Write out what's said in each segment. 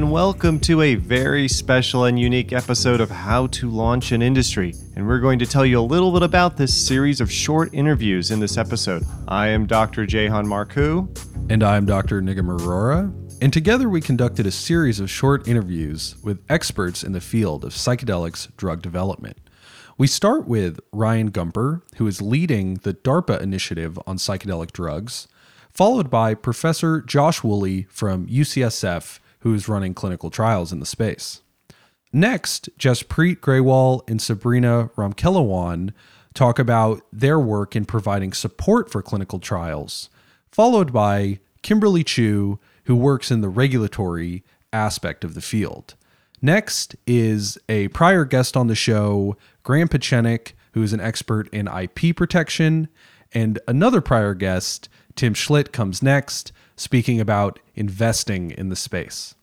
And welcome to a very special and unique episode of How to Launch an Industry. And we're going to tell you a little bit about this series of short interviews in this episode. I am Dr. Jahan Marcu. And I'm Dr. Nigam Arora. And together we conducted a series of short interviews with experts in the field of psychedelics drug development. We start with Ryan Gumpper, who is leading the DARPA initiative on psychedelic drugs, followed by Professor Josh Woolley from UCSF who is running clinical trials in the space. Next, Jaspreet Grewal and Sabrina Ramkellawan talk about their work in providing support for clinical trials, followed by Kimberly Chew, who works in the regulatory aspect of the field. Next is a prior guest on the show, Graham Pechenik, who is an expert in IP protection, and another prior guest, Tim Schlidt, comes next, speaking about investing in the space.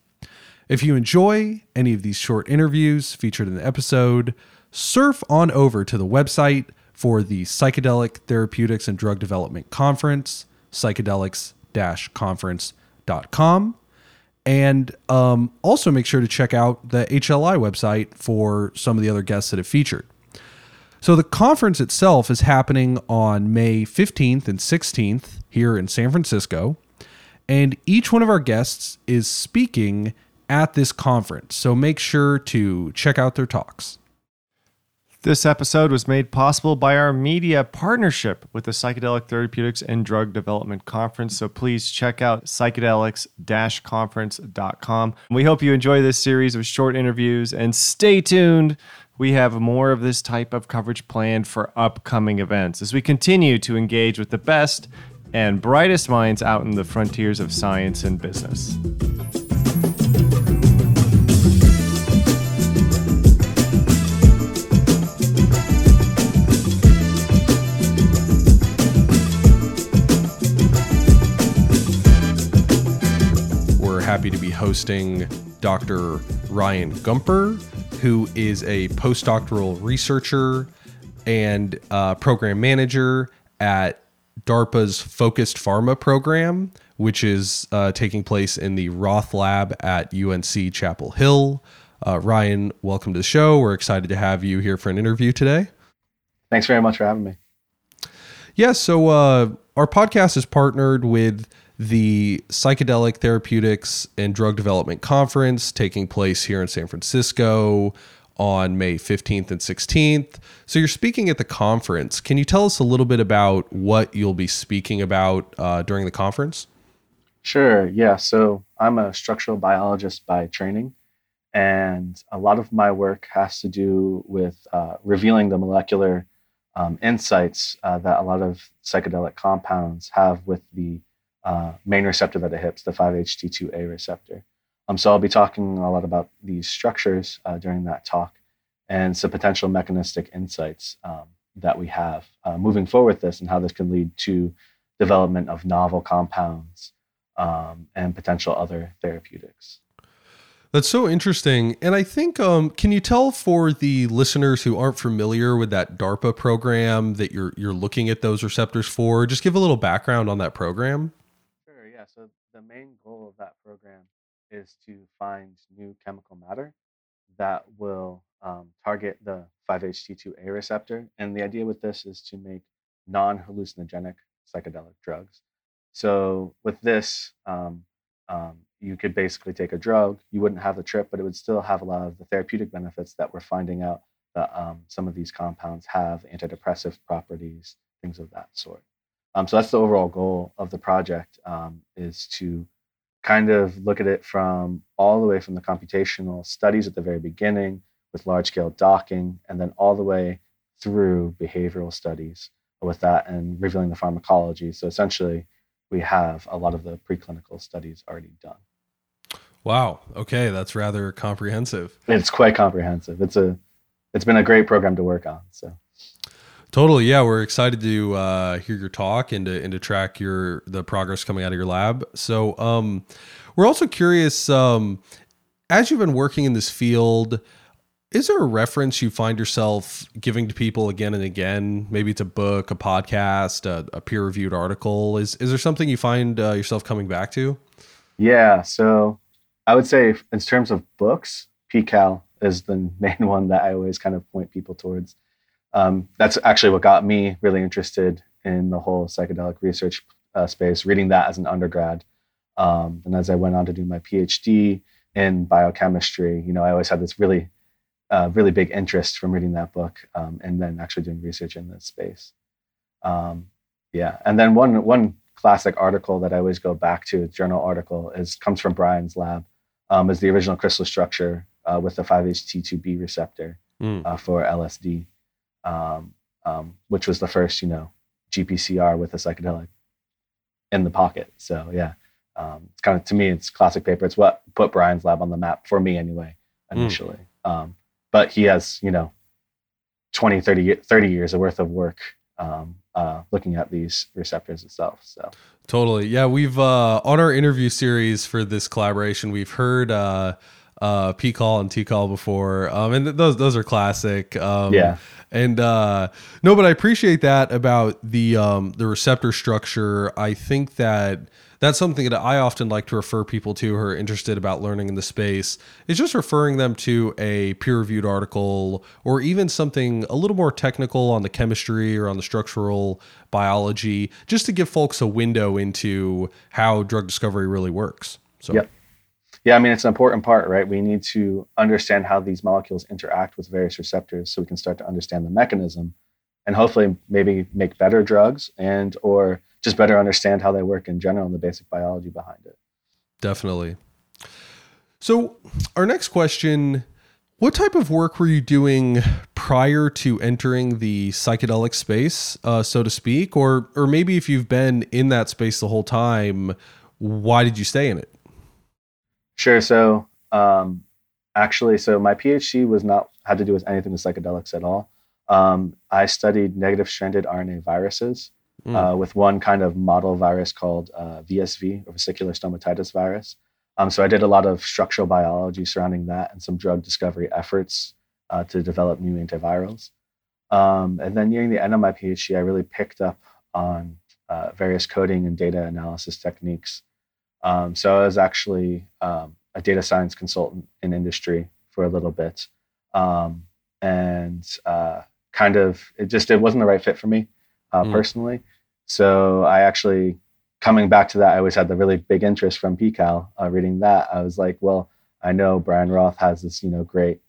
If you enjoy any of these short interviews featured in the episode, surf on over to the website for the Psychedelic Therapeutics and Drug Development Conference, psychedelics conference.com. And um, also make sure to check out the HLI website for some of the other guests that have featured. So the conference itself is happening on May 15th and 16th here in San Francisco. And each one of our guests is speaking at this conference. So make sure to check out their talks. This episode was made possible by our media partnership with the Psychedelic Therapeutics and Drug Development Conference. So please check out psychedelics conference.com. We hope you enjoy this series of short interviews and stay tuned. We have more of this type of coverage planned for upcoming events as we continue to engage with the best and brightest minds out in the frontiers of science and business. We're happy to be hosting Dr. Ryan Gumpper, who is a postdoctoral researcher and uh, program manager at DARPA's Focused Pharma program, which is uh, taking place in the Roth Lab at UNC Chapel Hill. Uh, Ryan, welcome to the show. We're excited to have you here for an interview today. Thanks very much for having me. Yeah, so uh, our podcast is partnered with the Psychedelic Therapeutics and Drug Development Conference taking place here in San Francisco on May 15th and 16th. So you're speaking at the conference. Can you tell us a little bit about what you'll be speaking about uh, during the conference? Sure. Yeah. So I'm a structural biologist by training, and a lot of my work has to do with uh, revealing the molecular um, insights uh, that a lot of psychedelic compounds have with the uh, main receptor that it hits, the 5-HT2A receptor. Um, so I'll be talking a lot about these structures uh, during that talk and some potential mechanistic insights um, that we have uh, moving forward with this and how this can lead to development of novel compounds um, and potential other therapeutics. That's so interesting. And I think, um, can you tell for the listeners who aren't familiar with that DARPA program that you're you're looking at those receptors for? Just give a little background on that program. Sure. Yeah. So the main goal of that program is to find new chemical matter that will um, target the 5-HT2A receptor. And the idea with this is to make non-hallucinogenic psychedelic drugs. So with this, um, um, you could basically take a drug, you wouldn't have the trip, but it would still have a lot of the therapeutic benefits that we're finding out that um, some of these compounds have antidepressive properties, things of that sort. Um, so that's the overall goal of the project um, is to kind of look at it from all the way from the computational studies at the very beginning with large scale docking, and then all the way through behavioral studies with that and revealing the pharmacology. So essentially, we have a lot of the preclinical studies already done. Wow. Okay, that's rather comprehensive. It's quite comprehensive. It's a it's been a great program to work on. So Totally, yeah. We're excited to uh, hear your talk and to and to track your the progress coming out of your lab. So, um, we're also curious, um, as you've been working in this field, is there a reference you find yourself giving to people again and again? Maybe it's a book, a podcast, a, a peer reviewed article. Is is there something you find uh, yourself coming back to? Yeah. So I would say in terms of books, PiHKAL is the main one that I always kind of point people towards. Um, that's actually what got me really interested in the whole psychedelic research uh, space, reading that as an undergrad. Um, and as I went on to do my PhD in biochemistry, you know, I always had this really, uh, really big interest from reading that book um, and then actually doing research in this space. Um, yeah, and then one one classic article that I always go back to, a journal article, is comes from Brian's lab, um, is the original crystal structure uh, with the 5-HT2B receptor mm. uh, for LSD, um, um, which was the first, you know, GPCR with a psychedelic in the pocket. So yeah, um, it's kind of to me, it's classic paper. It's what put Brian's lab on the map for me anyway, hmm. initially. Mm. but he has, you know, 20, 30, 30 years worth of work um, uh, looking at these receptors itself. So totally, yeah. We've uh, on our interview series for this collaboration, we've heard uh, uh, PiHKAL and TiHKAL before, um, and th- those those are classic. Um, yeah. And uh, no, but I appreciate that about the um, the receptor structure. I think that that's something that I often like to refer people to who are interested about learning in the space. Is just referring them to a peer reviewed article or even something a little more technical on the chemistry or on the structural biology, just to give folks a window into how drug discovery really works. So. Yep. Yeah, I mean, it's an important part, right? We need to understand how these molecules interact with various receptors so we can start to understand the mechanism and hopefully maybe make better drugs and or just better understand how they work in general and the basic biology behind it. Definitely. So, our next question what type of work were you doing prior to entering the psychedelic space, uh, so to speak? Or, or maybe if you've been in that space the whole time, why did you stay in it? Sure. So, um, actually, so my PhD was not had to do with anything with psychedelics at all. Um, I studied negative stranded RNA viruses mm. uh, with one kind of model virus called uh, VSV, or vesicular stomatitis virus. Um, so I did a lot of structural biology surrounding that and some drug discovery efforts uh, to develop new antivirals. Um, and then nearing the end of my PhD, I really picked up on uh, various coding and data analysis techniques. Um, so I was actually um, a data science consultant in industry for a little bit, um, and uh, kind of it just it wasn't the right fit for me uh, mm. personally. So I actually, coming back to that, I always had the really big interest from PiHKAL. Uh, reading that, I was like, well, I know Brian Roth has this, you know, great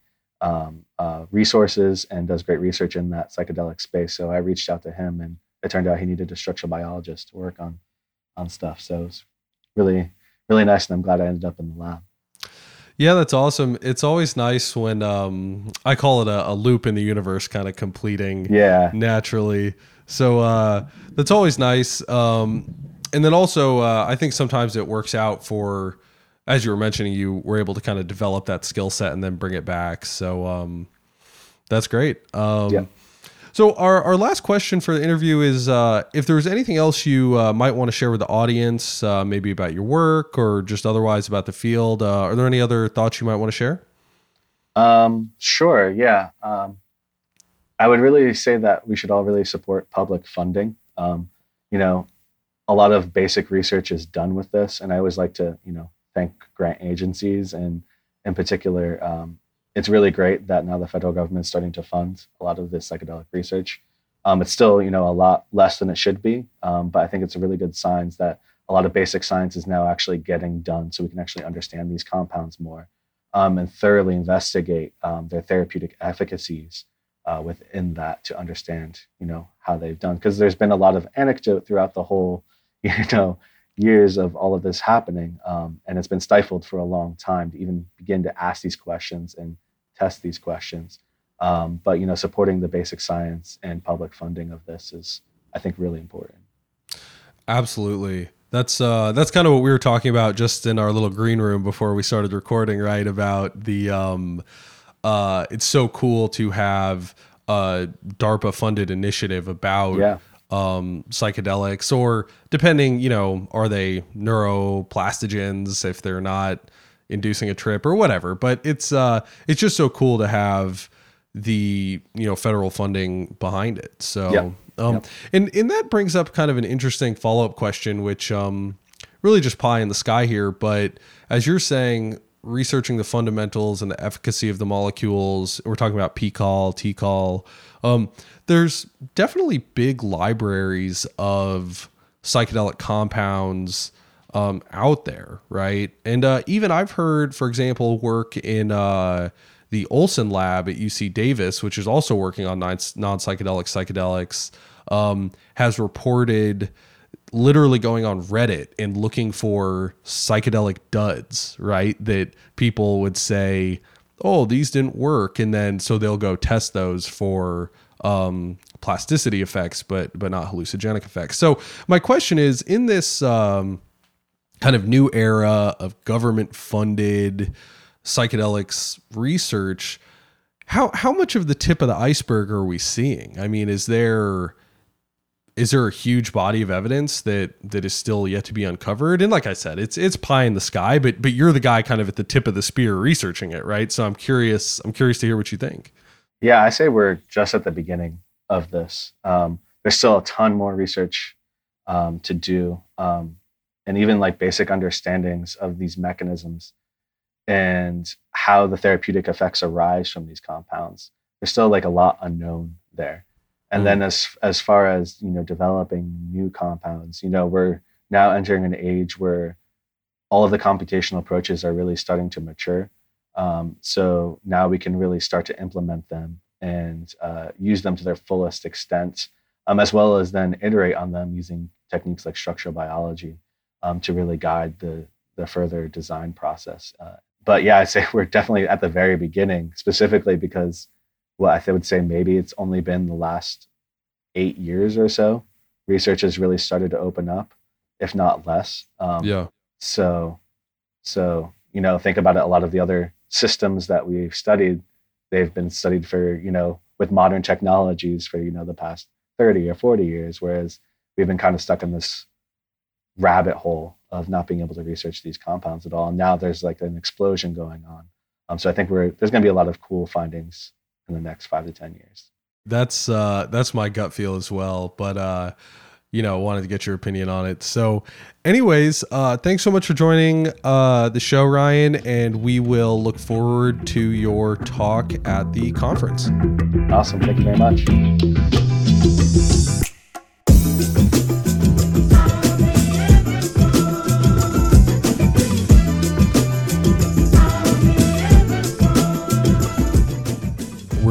um, uh, resources and does great research in that psychedelic space. So I reached out to him, and it turned out he needed a structural biologist to work on on stuff. So it was really, really nice, and I'm glad I ended up in the lab. Yeah, that's awesome. It's always nice when um, I call it a, a loop in the universe kind of completing yeah. naturally. So uh, that's always nice. Um, and then also, uh, I think sometimes it works out for, as you were mentioning, you were able to kind of develop that skill set and then bring it back. So um, that's great. Um, yeah. So our, our last question for the interview is uh, if was anything else you uh, might want to share with the audience, uh, maybe about your work or just otherwise about the field. Uh, are there any other thoughts you might want to share? Um, sure. Yeah. Um, I would really say that we should all really support public funding. Um, you know, a lot of basic research is done with this, and I always like to, you know, thank grant agencies and, in particular, um, it's really great that now the federal government is starting to fund a lot of this psychedelic research. Um, it's still, you know, a lot less than it should be, um, but I think it's a really good signs that a lot of basic science is now actually getting done, so we can actually understand these compounds more um, and thoroughly investigate um, their therapeutic efficacies uh, within that to understand, you know, how they've done. Because there's been a lot of anecdote throughout the whole, you know, years of all of this happening, um, and it's been stifled for a long time to even begin to ask these questions and test these questions. Um, but you know, supporting the basic science and public funding of this is, I think, really important. Absolutely. That's uh, that's kind of what we were talking about just in our little green room before we started recording, right? About the um, uh, it's so cool to have a DARPA funded initiative about yeah. um, psychedelics, or depending, you know, are they neuroplastogens if they're not inducing a trip or whatever. But it's uh, it's just so cool to have the you know federal funding behind it. So. Um, yep. and, and that brings up kind of an interesting follow up question, which um, really just pie in the sky here. But as you're saying, researching the fundamentals and the efficacy of the molecules. We're talking about PiHKAL, TiHKAL. Um, there's definitely big libraries of psychedelic compounds um, out there, right? And uh, even I've heard, for example, work in uh, the Olson lab at UC Davis, which is also working on non psychedelic psychedelics, um, has reported literally going on Reddit and looking for psychedelic duds, right? That people would say, oh, these didn't work. And then so they'll go test those for um, plasticity effects, but but not hallucinogenic effects. So my question is, in this um, kind of new era of government funded psychedelics research, how how much of the tip of the iceberg are we seeing? I mean, is there is there a huge body of evidence that that is still yet to be uncovered? And like I said, it's it's pie in the sky, but but you're the guy kind of at the tip of the spear researching it, right? So I'm curious. I'm curious to hear what you think. Yeah, I say we're just at the beginning of this. Um, there's still a ton more research um, to do, um, and even like basic understandings of these mechanisms and how the therapeutic effects arise from these compounds. There's still like a lot unknown there. And mm then as as far as you know, developing new compounds, you know, we're now entering an age where all of the computational approaches are really starting to mature. Um, so now we can really start to implement them and uh, use them to their fullest extent, um, as well as then iterate on them using techniques like structural biology um, to really guide the the further design process. Uh, but yeah, I'd say we're definitely at the very beginning, specifically because well, I would say maybe it's only been the last eight years or so. Research has really started to open up, if not less. Um, yeah. So, so you know, think about it. A lot of the other systems that we've studied, they've been studied for you know with modern technologies for you know the past thirty or forty years, whereas we've been kind of stuck in this rabbit hole of not being able to research these compounds at all. And now there's like an explosion going on. Um, so I think we're there's going to be a lot of cool findings in the next five to ten years. That's uh, that's my gut feel as well. But uh, you know, wanted to get your opinion on it. So, anyways, uh, thanks so much for joining uh, the show, Ryan, and we will look forward to your talk at the conference. Awesome. Thank you very much.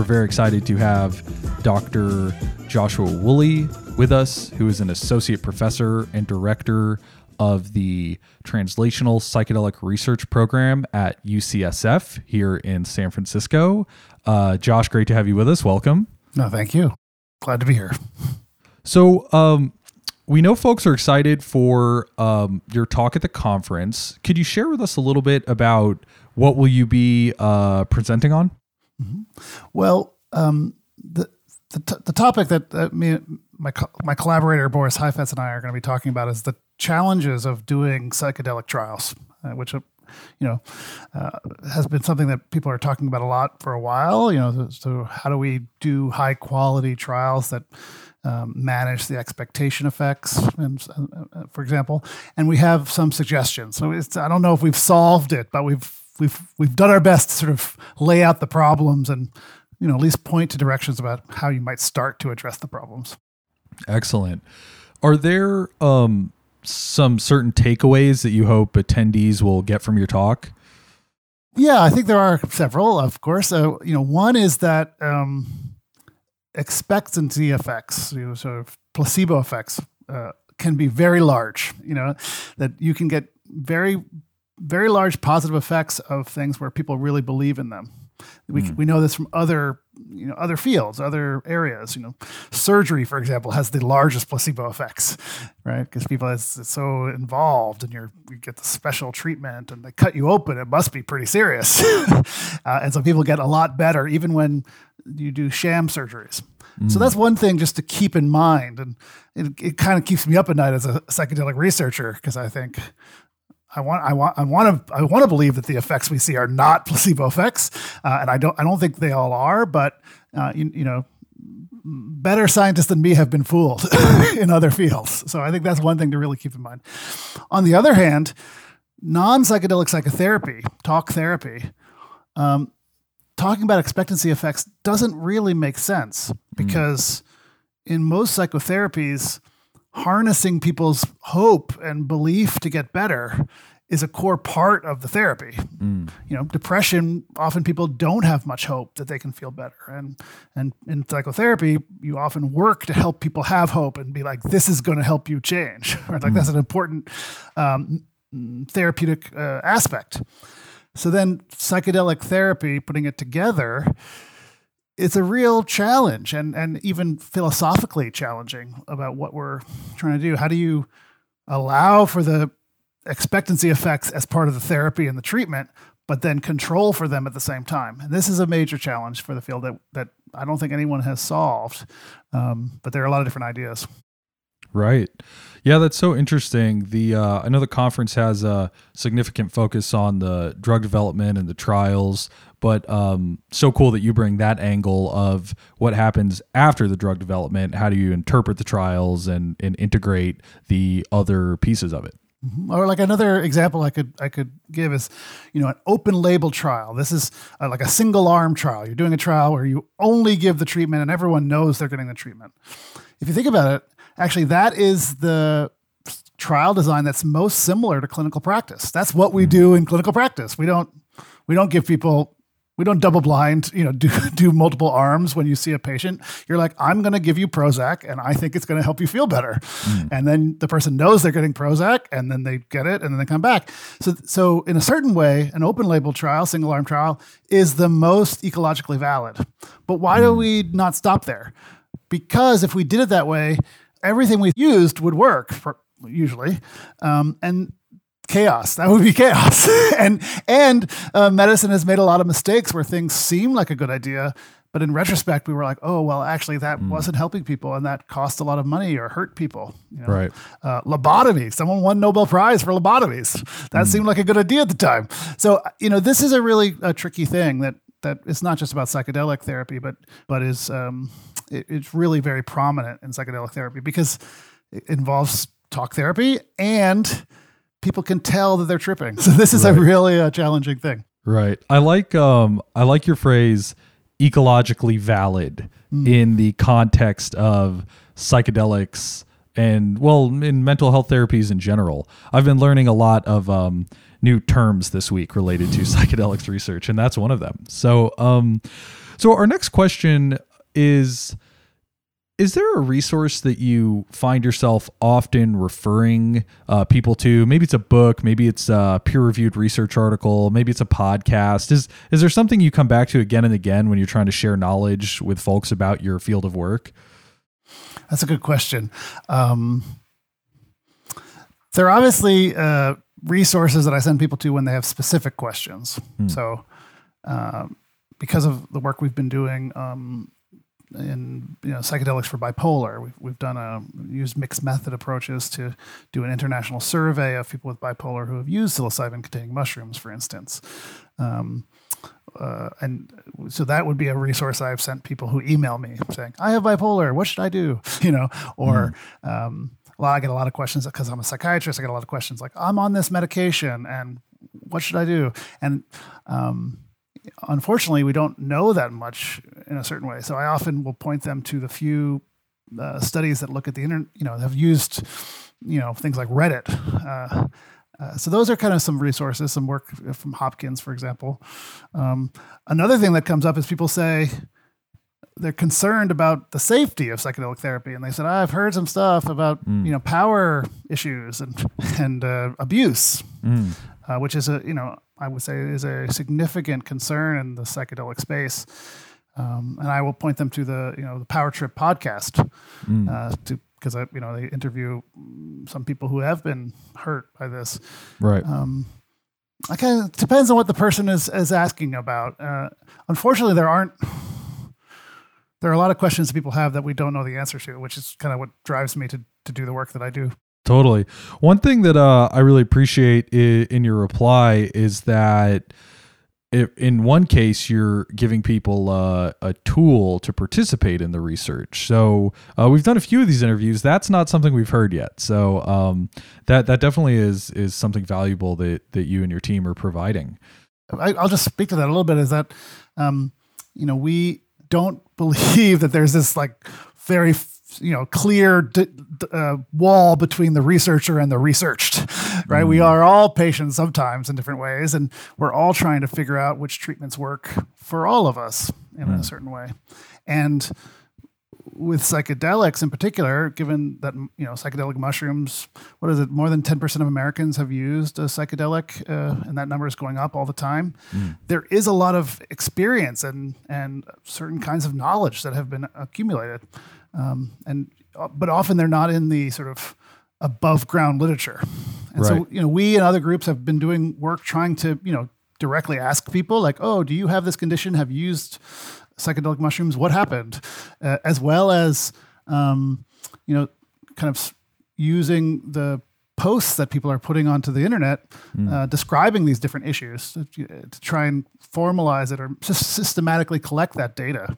Very excited to have Dr. Joshua Woolley with us, who is an associate professor and director of the Translational Psychedelic Research Program at UCSF here in San Francisco. Uh, Josh, great to have you with us. Welcome. No, thank you. Glad to be here. So, um, we know folks are excited for um, your talk at the conference. Could you share with us a little bit about what will you be uh, presenting on? Mm-hmm. Well, um, the the, t- the topic that uh, me my co- my collaborator Boris Heifetz and I are going to be talking about is the challenges of doing psychedelic trials, uh, which uh, you know uh, has been something that people are talking about a lot for a while. You know, so how do we do high quality trials that um, manage the expectation effects, and, uh, for example, and we have some suggestions. So I don't know if we've solved it, but we've we've we've done our best to sort of lay out the problems and you know at least point to directions about how you might start to address the problems. Excellent. Are there um, some certain takeaways that you hope attendees will get from your talk? Yeah, I think there are several. Of course, uh, you know, one is that um, expectancy effects, you know, sort of placebo effects, uh, can be very large. You know, that you can get very very large positive effects of things where people really believe in them. We, mm. we know this from other you know other fields, other areas. You know, surgery, for example, has the largest placebo effects, right? Because people are so involved, and you're you get the special treatment, and they cut you open. It must be pretty serious, uh, and so people get a lot better even when you do sham surgeries. Mm. So that's one thing just to keep in mind, and it, it kind of keeps me up at night as a psychedelic researcher because I think I want, I want, I want to, I want to believe that the effects we see are not placebo effects, uh, and I don't, I don't think they all are. But uh, you, you, know, better scientists than me have been fooled in other fields. So I think that's one thing to really keep in mind. On the other hand, non psychedelic psychotherapy, talk therapy, um, talking about expectancy effects doesn't really make sense because in most psychotherapies, harnessing people's hope and belief to get better is a core part of the therapy. Mm. You know, depression often people don't have much hope that they can feel better, and and in psychotherapy, you often work to help people have hope and be like, this is going to help you change. Right? Like that's an important um, therapeutic uh, aspect. So then, psychedelic therapy, putting it together, it's a real challenge and and even philosophically challenging about what we're trying to do. How do you allow for the expectancy effects as part of the therapy and the treatment, but then control for them at the same time? And this is a major challenge for the field that that I don't think anyone has solved. Um, but there are a lot of different ideas. Right. Yeah, that's so interesting. The uh, I know the conference has a significant focus on the drug development and the trials, but um, so cool that you bring that angle of what happens after the drug development. How do you interpret the trials and and integrate the other pieces of it? Or like another example I could I could give is, you know, an open label trial. This is uh, like a single arm trial. You're doing a trial where you only give the treatment and everyone knows they're getting the treatment. If you think about it, actually that is the trial design that's most similar to clinical practice. That's what we hmm. do in clinical practice. We don't we don't give people we don't double blind, you know, do do multiple arms when you see a patient. You're like, I'm going to give you Prozac, and I think it's going to help you feel better. Hmm. And then the person knows they're getting Prozac, and then they get it, and then they come back. So, so in a certain way, an open label trial, single arm trial, is the most ecologically valid. But why do hmm. we not stop there? Because if we did it that way, everything we used would work for, usually, um, and chaos. That would be chaos. and and uh, medicine has made a lot of mistakes where things seem like a good idea, but in retrospect, we were like, oh well, actually that wasn't helping people, and that cost a lot of money or hurt people. you know? Right. Uh, lobotomy. Someone won Nobel Prize for lobotomies. That seemed like a good idea at the time. So you know, this is a really a tricky thing that that it's not just about psychedelic therapy, but but is um, it, it's really very prominent in psychedelic therapy because it involves talk therapy and people can tell that they're tripping. So this is a really uh, challenging thing. Right. I like um I like your phrase ecologically valid in the context of psychedelics and well in mental health therapies in general. I've been learning a lot of um new terms this week related to psychedelics research and that's one of them. So um so our next question is is there a resource that you find yourself often referring uh, people to? Maybe it's a book, maybe it's a peer-reviewed research article, maybe it's a podcast. Is is there something you come back to again and again when you're trying to share knowledge with folks about your field of work? That's a good question. Um, there are obviously uh, resources that I send people to when they have specific questions. So, um, because of the work we've been doing um, in you know psychedelics for bipolar, we've, we've done a used mixed method approaches to do an international survey of people with bipolar who have used psilocybin-containing mushrooms, for instance. Um, uh, and so that would be a resource I've sent people who email me saying, "I have bipolar. What should I do?" You know, or um, lot. I get a lot of questions because I'm a psychiatrist. I get a lot of questions like, "I'm on this medication, and what should I do?" And um, unfortunately, we don't know that much in a certain way. So I often will point them to the few uh, studies that look at the internet. You know, have used you know things like Reddit. Uh, uh, so those are kind of some resources, some work from Hopkins, for example. Um, another thing that comes up is people say they're concerned about the safety of psychedelic therapy, and they said, "I've heard some stuff about you know power issues and and uh, abuse, uh, which is a you know I would say is a significant concern in the psychedelic space." Um, and I will point them to the you know the Power Trip podcast uh, to because I you know they interview mm, some people who have been hurt by this. Right. I kind of depends on what the person is is asking about. Uh, unfortunately, there aren't. There are a lot of questions that people have that we don't know the answer to, which is kind of what drives me to to do the work that I do. Totally. One thing that uh, I really appreciate i- in your reply is that in one case you're giving people uh, a tool to participate in the research. So uh, we've done a few of these interviews. That's not something we've heard yet. So um, that that definitely is is something valuable that that you and your team are providing. I, will just speak to that a little bit. Is that um, you know we don't believe that there's this like very you know clear d- d- uh, wall between the researcher and the researched right mm. we are all patients sometimes in different ways and we're all trying to figure out which treatments work for all of us in mm. a certain way and with psychedelics in particular given that you know psychedelic mushrooms what is it more than 10% of americans have used a psychedelic uh, and that number is going up all the time mm. there is a lot of experience and and certain kinds of knowledge that have been accumulated um, and uh, but often they're not in the sort of above ground literature. And right. so you know we and other groups have been doing work trying to you know directly ask people like, oh, do you have this condition? Have you used psychedelic mushrooms? What happened? Uh, as well as um, you know kind of using the posts that people are putting onto the internet mm. uh, describing these different issues to, to, try and formalize it or just systematically collect that data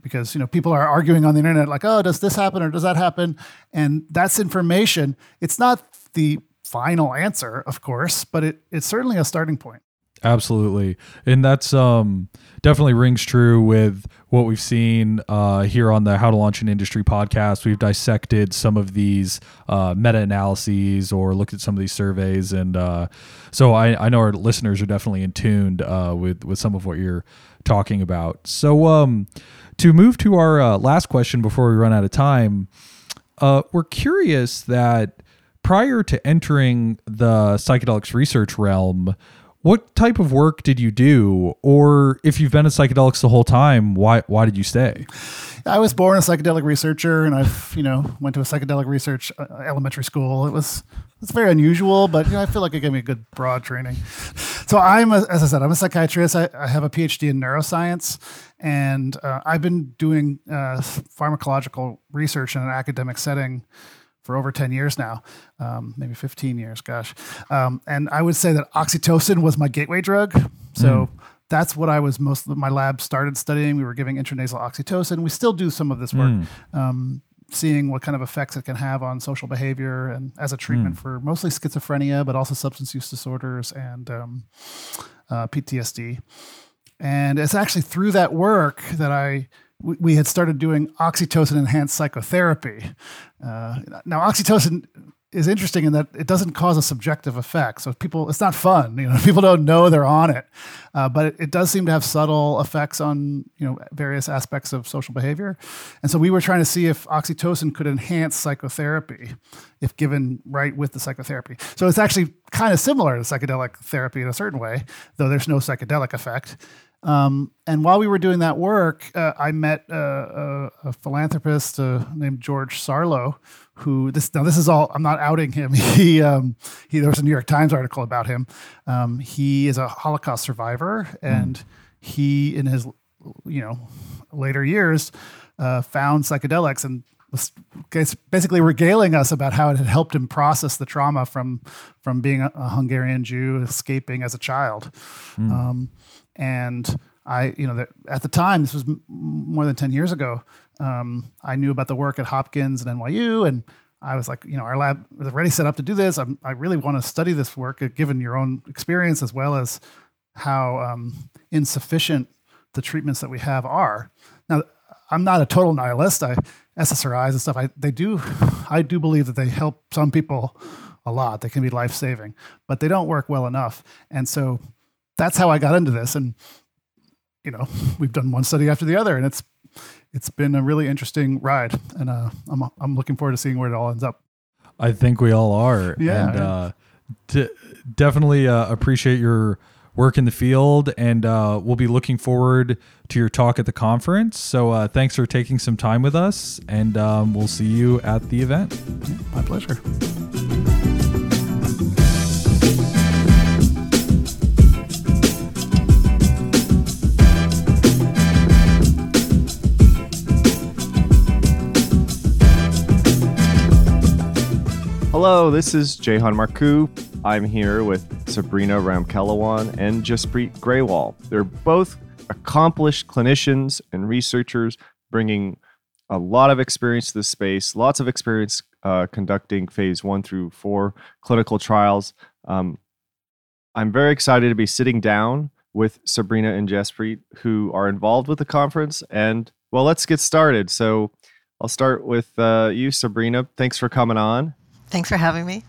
because you know people are arguing on the internet like oh does this happen or does that happen and that's information it's not the final answer of course but it, it's certainly a starting point absolutely and that's um definitely rings true with what we've seen uh, here on the how to launch an industry podcast. We've dissected some of these uh, meta-analyses or looked at some of these surveys. And uh, so I, I know our listeners are definitely in tuned uh, with with some of what you're talking about. So um to move to our uh, last question before we run out of time, uh, we're curious that prior to entering the psychedelics research realm, what type of work did you do, or if you've been in psychedelics the whole time, why why did you stay? I was born a psychedelic researcher, and I've you know went to a psychedelic research uh, elementary school. It was it's very unusual, but you know, I feel like it gave me a good broad training. So I'm, a, as I said, I'm a psychiatrist. I, I have a PhD in neuroscience, and uh, I've been doing uh, pharmacological research in an academic setting for over 10 years now, um, maybe 15 years, gosh. Um, and I would say that oxytocin was my gateway drug. So mm. that's what I was most, my lab started studying. We were giving intranasal oxytocin. We still do some of this work. Mm. Um, seeing what kind of effects it can have on social behavior and as a treatment mm. for mostly schizophrenia, but also substance use disorders and um, uh, PTSD. And it's actually through that work that I we, we had started doing oxytocin enhanced psychotherapy. Uh, now, oxytocin is interesting in that it doesn't cause a subjective effect. So people, it's not fun. You know, people don't know they're on it, uh, but it, it, does seem to have subtle effects on you know various aspects of social behavior. And so we were trying to see if oxytocin could enhance psychotherapy if given right with the psychotherapy. So it's actually kind of similar to psychedelic therapy in a certain way, though there's no psychedelic effect. Um, and while we were doing that work, uh, I met uh, a, a, philanthropist uh, named George Sarlo, who this now this is all I'm not outing him. He um, he there was a New York Times article about him. Um, he is a Holocaust survivor, and mm. he in his you know later years uh, found psychedelics and was basically regaling us about how it had helped him process the trauma from from being a, a Hungarian Jew escaping as a child. Mm. And I, you know, at the time, this was more than 10 years ago, um, I knew about the work at Hopkins and NYU. And I was like, you know, our lab is already set up to do this. I'm, i really want to study this work, uh, given your own experience, as well as how um, insufficient the treatments that we have are. Now, I'm not a total nihilist. I SSRIs and stuff. I they do, I do believe that they help some people a lot. They can be life saving, but they don't work well enough. And so that's how I got into this. And you know, we've done one study after the other, and it's it's been a really interesting ride, and uh, I'm I'm looking forward to seeing where it all ends up. I think we all are. Yeah, and uh, definitely uh, appreciate your work in the field, and uh, we'll be looking forward to your talk at the conference. So uh, thanks for taking some time with us, and um, we'll see you at the event. My pleasure. Hello, this is Jahan Marcu. I'm here with Sabrina Ramkellawan and Jaspreet Grewal. They're both accomplished clinicians and researchers bringing a lot of experience to the space, lots of experience uh, conducting phase one through four clinical trials. Um, I'm very excited to be sitting down with Sabrina and Jaspreet, who are involved with the conference. And well, let's get started. So I'll start with uh, you, Sabrina. Thanks for coming on. Thanks for having me.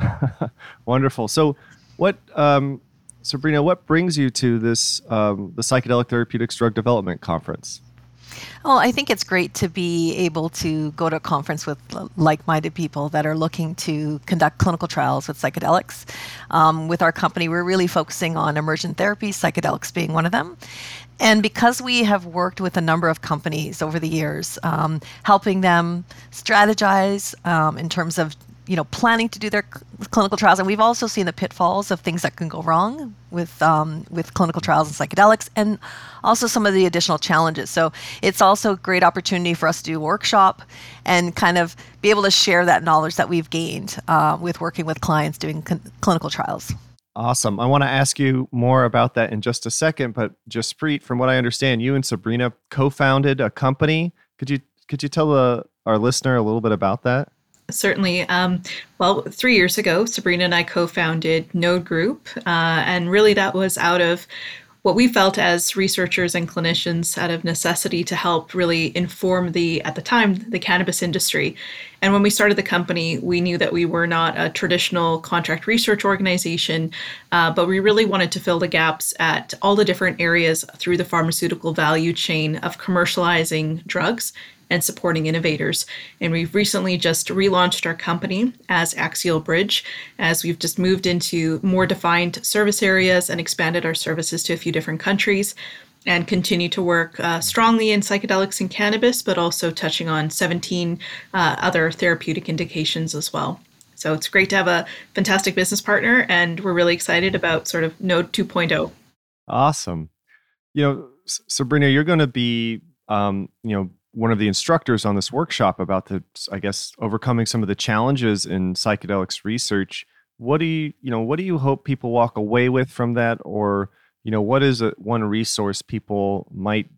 Wonderful. So, what, um, Sabrina, what brings you to this um, the Psychedelic Therapeutics Drug Development Conference? Well, I think it's great to be able to go to a conference with like minded people that are looking to conduct clinical trials with psychedelics. Um, with our company, we're really focusing on emergent therapies, psychedelics being one of them. And because we have worked with a number of companies over the years, um, helping them strategize um, in terms of you know, planning to do their cl- clinical trials, and we've also seen the pitfalls of things that can go wrong with um, with clinical trials and psychedelics, and also some of the additional challenges. So it's also a great opportunity for us to do workshop and kind of be able to share that knowledge that we've gained uh, with working with clients doing clinical trials. Awesome. I want to ask you more about that in just a second, but just Jaspreet, from what I understand, you and Sabrina co-founded a company. Could you could you tell the, our listener a little bit about that? Certainly. Um, well, three years ago, Sabrina and I co founded Node Group. Uh, and really, that was out of what we felt as researchers and clinicians out of necessity to help really inform the at the time the cannabis industry and when we started the company we knew that we were not a traditional contract research organization uh, but we really wanted to fill the gaps at all the different areas through the pharmaceutical value chain of commercializing drugs and supporting innovators. And we've recently just relaunched our company as AxialBridge, as we've just moved into more defined service areas and expanded our services to a few different countries and continue to work uh, strongly in psychedelics and cannabis, but also touching on 17 uh, other therapeutic indications as well. So it's great to have a fantastic business partner, and we're really excited about sort of Node 2.0. Awesome. You know, Sabrina, you're going to be, um, you know, one of the instructors on this workshop about the i guess overcoming some of the challenges in psychedelics research. What do you you know what do you hope people walk away with from that? Or you know what is a, one resource people might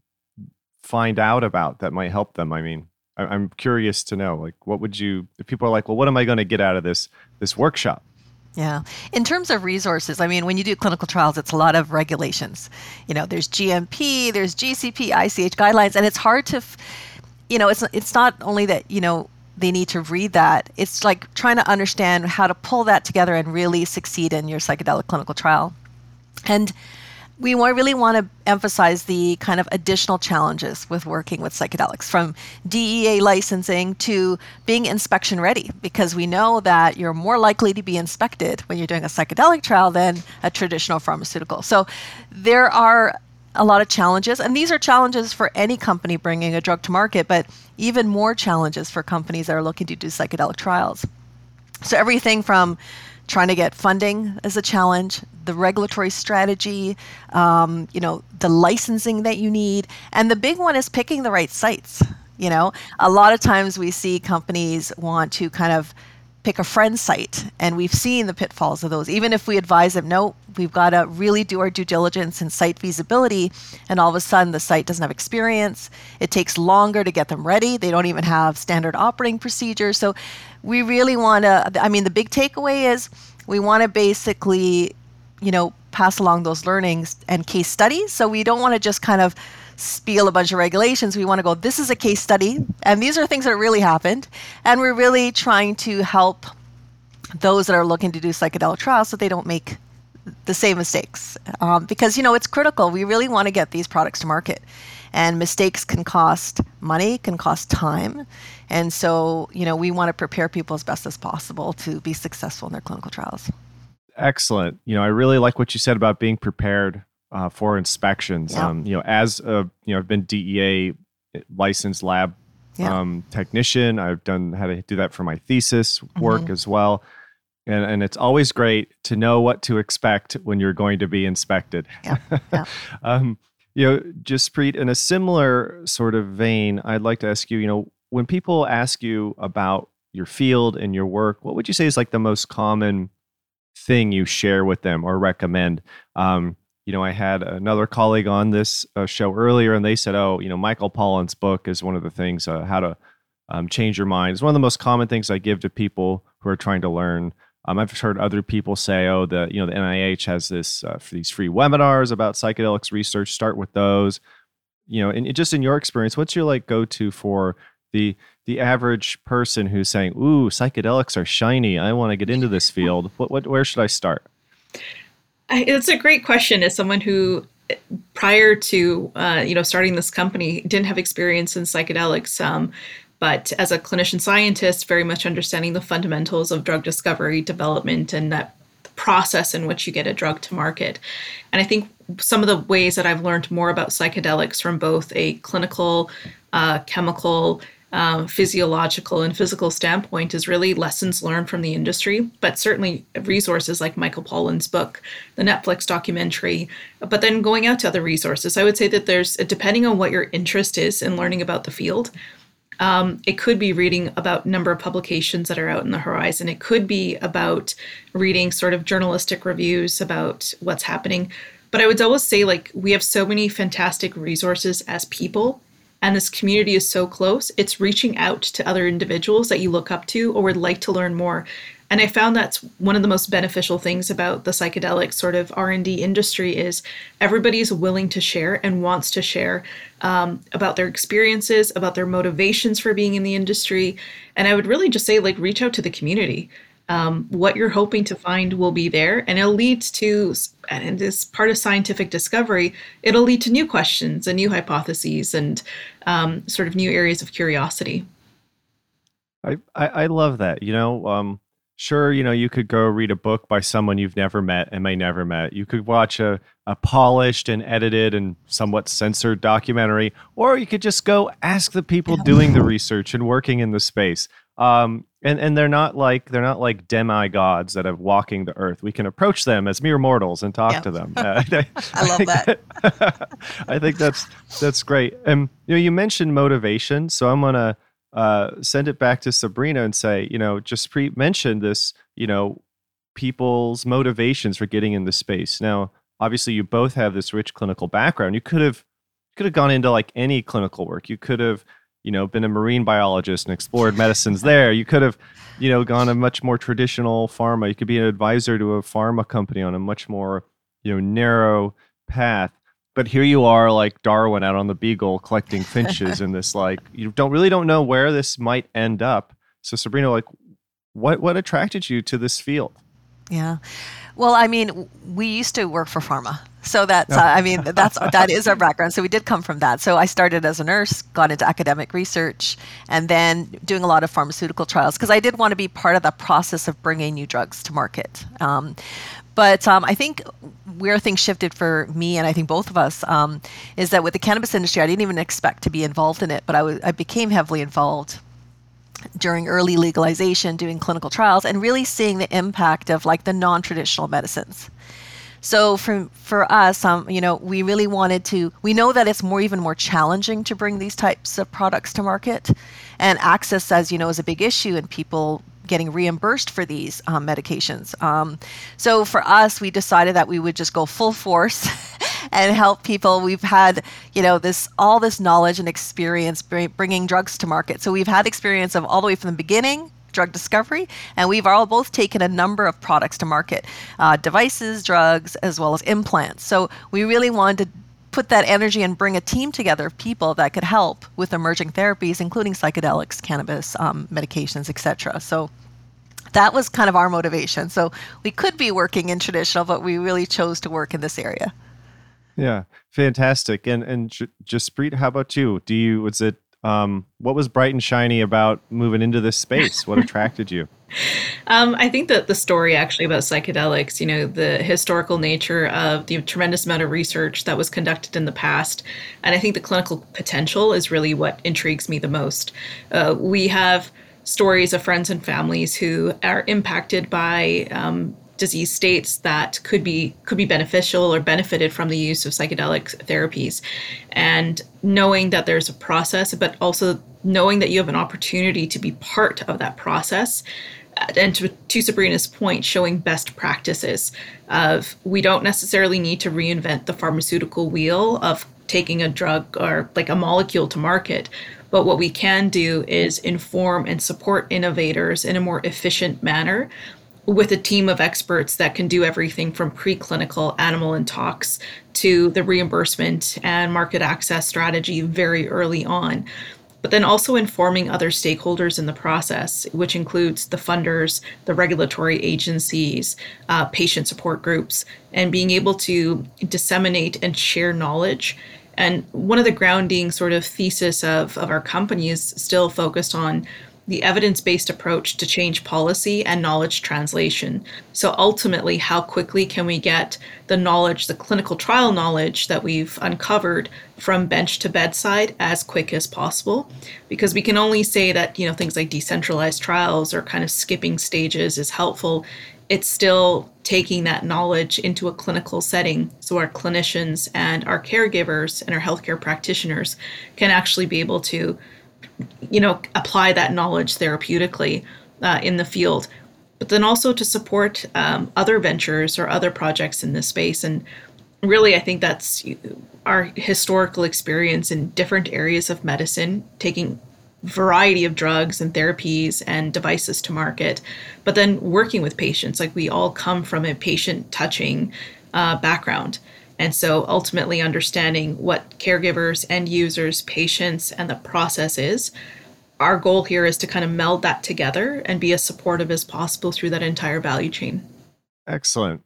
find out about that might help them? I mean I, i'm curious to know like what would you if people are like well what am i going to get out of this this workshop yeah. In terms of resources, I mean, when you do clinical trials, it's a lot of regulations. You know, there's GMP, there's GCP, ICH guidelines, and it's hard to, you know, it's it's not only that you know they need to read that. It's like trying to understand how to pull that together and really succeed in your psychedelic clinical trial. And we really want to emphasize the kind of additional challenges with working with psychedelics from DEA licensing to being inspection ready because we know that you're more likely to be inspected when you're doing a psychedelic trial than a traditional pharmaceutical. So there are a lot of challenges and these are challenges for any company bringing a drug to market but even more challenges for companies that are looking to do psychedelic trials. So everything from trying to get funding is a challenge. The regulatory strategy um, you know the licensing that you need. And the big one is picking the right sites you know? A lot of times we see companies want to kind of pick a friend site and we've seen the pitfalls of those. Even if we advise them no we've got to really do our due diligence and site feasibility and all of a sudden the site doesn't have experience it takes longer to get them ready they don't even have standard operating procedures. So we really want to i mean the big takeaway is we want to basically you know pass along those learnings and case studies so we don't want to just kind of spiel a bunch of regulations. We want to go, this is a case study, and these are things that really happened. And we're really trying to help those that are looking to do psychedelic trials so they don't make the same mistakes. Um, because, you know, it's critical. We really want to get these products to market. And mistakes can cost money, can cost time. And so, you know, we want to prepare people as best as possible to be successful in their clinical trials. Excellent. You know, I really like what you said about being prepared uh, for inspections. Yeah. Um, you know, as a you know, I've been DEA licensed lab yeah. um, technician. I've done how to do that for my thesis work mm-hmm. as well. And, and it's always great to know what to expect when you're going to be inspected. Yeah. yeah. um, you know, Jaspreet, in a similar sort of vein, I'd like to ask you, you know, when people ask you about your field and your work, what would you say is like the most common thing you share with them or recommend. Um, you know, I had another colleague on this uh, show earlier, and they said, "Oh, you know, Michael Pollan's book is one of the things uh, how to um, change your mind." It's one of the most common things I give to people who are trying to learn. Um, I've heard other people say, "Oh, the you know the NIH has this uh, these free webinars about psychedelics research. Start with those." You know, and just in your experience, what's your like go to for the the average person who's saying, "Ooh, psychedelics are shiny. I want to get into this field." What, what where should I start? It's a great question. As someone who, prior to uh, you know starting this company, didn't have experience in psychedelics, um, but as a clinician scientist, very much understanding the fundamentals of drug discovery, development, and that process in which you get a drug to market. And I think some of the ways that I've learned more about psychedelics from both a clinical, uh, chemical, um, physiological and physical standpoint is really lessons learned from the industry, but certainly resources like Michael Pollan's book, the Netflix documentary, but then going out to other resources. I would say that there's, depending on what your interest is in learning about the field, um, it could be reading about number of publications that are out in the horizon. It could be about reading sort of journalistic reviews about what's happening. But I would always say, like, we have so many fantastic resources as people and this community is so close it's reaching out to other individuals that you look up to or would like to learn more. And i found that's one of the most beneficial things about the psychedelic sort of r&d industry is everybody's willing to share and wants to share um, about their experiences about their motivations for being in the industry. And i would really just say like reach out to the community. Um, what you're hoping to find will be there and it'll lead to and as part of scientific discovery it'll lead to new questions and new hypotheses and um, sort of new areas of curiosity. I, I, I love that you know um, sure you know you could go read a book by someone you've never met and may never met. You could watch a, a polished and edited and somewhat censored documentary or you could just go ask the people doing the research and working in the space. Um, and and they're not like they're not like demigods that are walking the earth. We can approach them as mere mortals and talk yeah. to them. Uh, I, I, love that. I think that's that's great. And you know, you mentioned motivation, so I'm gonna uh, send it back to Sabrina and say, you know, just pre mention this, you know, people's motivations for getting in the space. Now, obviously, you both have this rich clinical background. You could have could have gone into like any clinical work. You could have you know, been a marine biologist and explored medicines there. You could have, you know, gone a much more traditional pharma. You could be an advisor to a pharma company on a much more, you know, narrow path. But here you are, like Darwin out on the Beagle collecting finches in this, like, you don't really don't know where this might end up. So, Sabrina, like, what what attracted you to this field? Yeah. Well, I mean, we used to work for pharma. So that's, uh, I mean, that's, that is our background. So we did come from that. So I started as a nurse, got into academic research, and then doing a lot of pharmaceutical trials because I did want to be part of the process of bringing new drugs to market. Um, but um, I think where things shifted for me and I think both of us um, is that with the cannabis industry, I didn't even expect to be involved in it, but I, w- I became heavily involved during early legalization, doing clinical trials, and really seeing the impact of like the non-traditional medicines. So for for us, um, you know, we really wanted to. We know that it's more even more challenging to bring these types of products to market, and access, as you know, is a big issue, and people getting reimbursed for these um, medications. Um, so for us, we decided that we would just go full force and help people. We've had, you know, this all this knowledge and experience bringing drugs to market. So we've had experience of all the way from the beginning drug discovery, and we've all both taken a number of products to market, uh, devices, drugs, as well as implants. So we really wanted to put that energy and bring a team together of people that could help with emerging therapies, including psychedelics, cannabis, um, medications, etc. So that was kind of our motivation. So we could be working in traditional, but we really chose to work in this area. Yeah, fantastic. And and Jaspreet, how about you? Do you was it um, what was bright and shiny about moving into this space? What attracted you? Um, I think that the story actually about psychedelics, you know, the historical nature of the tremendous amount of research that was conducted in the past, and I think the clinical potential is really what intrigues me the most. Uh, we have stories of friends and families who are impacted by um, disease states that could be could be beneficial or benefited from the use of psychedelic therapies and knowing that there's a process but also knowing that you have an opportunity to be part of that process uh, and to, to Sabrina's point, showing best practices of we don't necessarily need to reinvent the pharmaceutical wheel of taking a drug or like a molecule to market. But what we can do is inform and support innovators in a more efficient manner with a team of experts that can do everything from preclinical animal and tox to the reimbursement and market access strategy very early on but then also informing other stakeholders in the process, which includes the funders, the regulatory agencies, uh, patient support groups, and being able to disseminate and share knowledge. And one of the grounding sort of thesis of, of our company is still focused on the evidence based approach to change policy and knowledge translation. So, ultimately, how quickly can we get the knowledge, the clinical trial knowledge that we've uncovered from bench to bedside as quick as possible? Because we can only say that, you know, things like decentralized trials or kind of skipping stages is helpful. It's still taking that knowledge into a clinical setting so our clinicians and our caregivers and our healthcare practitioners can actually be able to you know, apply that knowledge therapeutically uh, in the field, but then also to support um, other ventures or other projects in this space. And really, I think that's our historical experience in different areas of medicine, taking variety of drugs and therapies and devices to market, but then working with patients. Like we all come from a patient touching uh, background. And so ultimately understanding what caregivers, end users, patients, and the process is. Our goal here is to kind of meld that together and be as supportive as possible through that entire value chain. Excellent.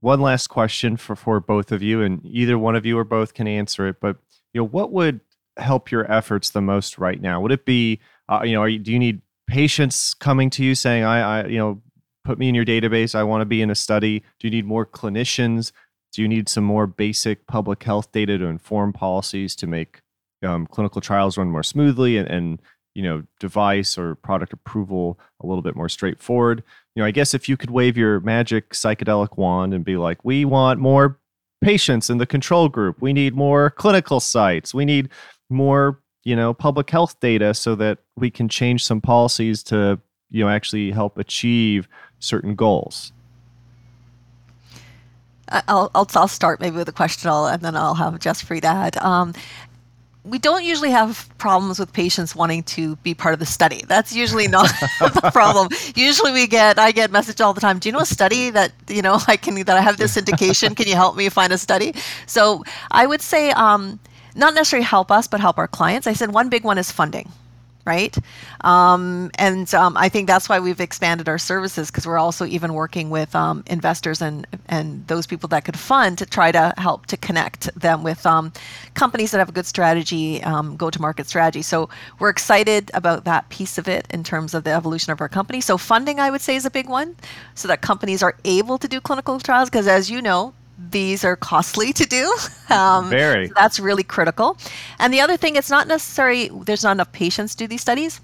One last question for, for both of you, and either one of you or both can answer it. But you know, what would help your efforts the most right now? Would it be, uh, you know, you, do you need patients coming to you saying, "I, I, you know, put me in your database. I want to be in a study." Do you need more clinicians? Do you need some more basic public health data to inform policies to make um, clinical trials run more smoothly and, and you know device or product approval a little bit more straightforward? You know, I guess if you could wave your magic psychedelic wand and be like, "We want more patients in the control group. We need more clinical sites. We need more, you know, public health data so that we can change some policies to, you know, actually help achieve certain goals." I'll, I'll, I'll start maybe with a question, I'll, and then I'll have Jaspreet add. Um, we don't usually have problems with patients wanting to be part of the study. That's usually not the problem. Usually we get I get message all the time. Do you know a study that you know I can that I have this indication? Can you help me find a study? So I would say um, not necessarily help us, but help our clients. I said one big one is funding right? Um, and um, I think that's why we've expanded our services because we're also even working with um, investors and and those people that could fund to try to help to connect them with um, companies that have a good strategy, um, go to market strategy. So we're excited about that piece of it in terms of the evolution of our company. So funding, I would say, is a big one, so that companies are able to do clinical trials because, as you know, these are costly to do. Um, Very. So that's really critical. And the other thing, it's not necessary, there's not enough patients to do these studies.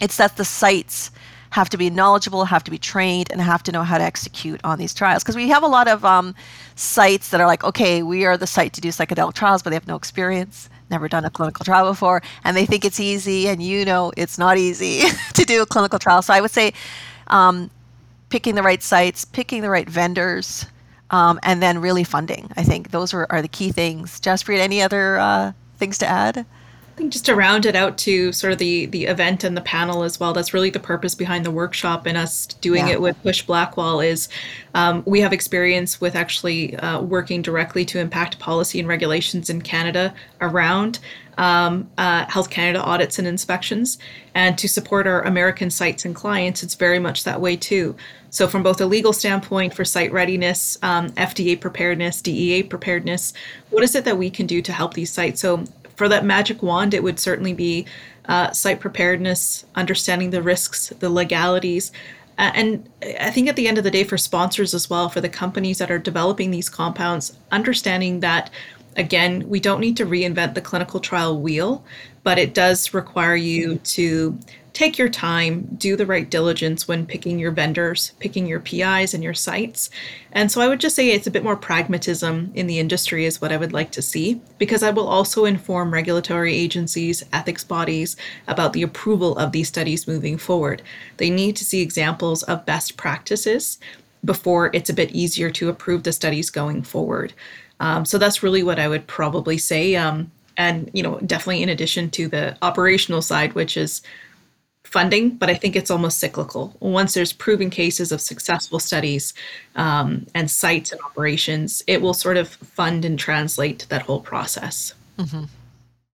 It's that the sites have to be knowledgeable, have to be trained, and have to know how to execute on these trials. Because we have a lot of um, sites that are like, okay, we are the site to do psychedelic trials, but they have no experience, never done a clinical trial before, and they think it's easy, and you know it's not easy to do a clinical trial. So I would say um, picking the right sites, picking the right vendors, um, and then really funding. I think those are, are the key things. Jaspreet, any other uh, things to add? I think just to round it out to sort of the the event and the panel as well. That's really the purpose behind the workshop and us doing yeah. it with Husch Blackwell is um, we have experience with actually uh, working directly to impact policy and regulations in Canada around um, uh, Health Canada audits and inspections. And to support our American sites and clients, it's very much that way too. So, from both a legal standpoint for site readiness, um, FDA preparedness, DEA preparedness, what is it that we can do to help these sites? So, for that magic wand, it would certainly be uh, site preparedness, understanding the risks, the legalities. And I think at the end of the day, for sponsors as well, for the companies that are developing these compounds, understanding that Again, we don't need to reinvent the clinical trial wheel, but it does require you to take your time, do the right diligence when picking your vendors, picking your PIs and your sites. And so I would just say it's a bit more pragmatism in the industry is what I would like to see, because I will also inform regulatory agencies, ethics bodies about the approval of these studies moving forward. They need to see examples of best practices before it's a bit easier to approve the studies going forward. Um, so that's really what I would probably say. Um, and you know, definitely in addition to the operational side, which is funding, but I think it's almost cyclical. Once there's proven cases of successful studies um, and sites and operations, it will sort of fund and translate that whole process. Mm-hmm.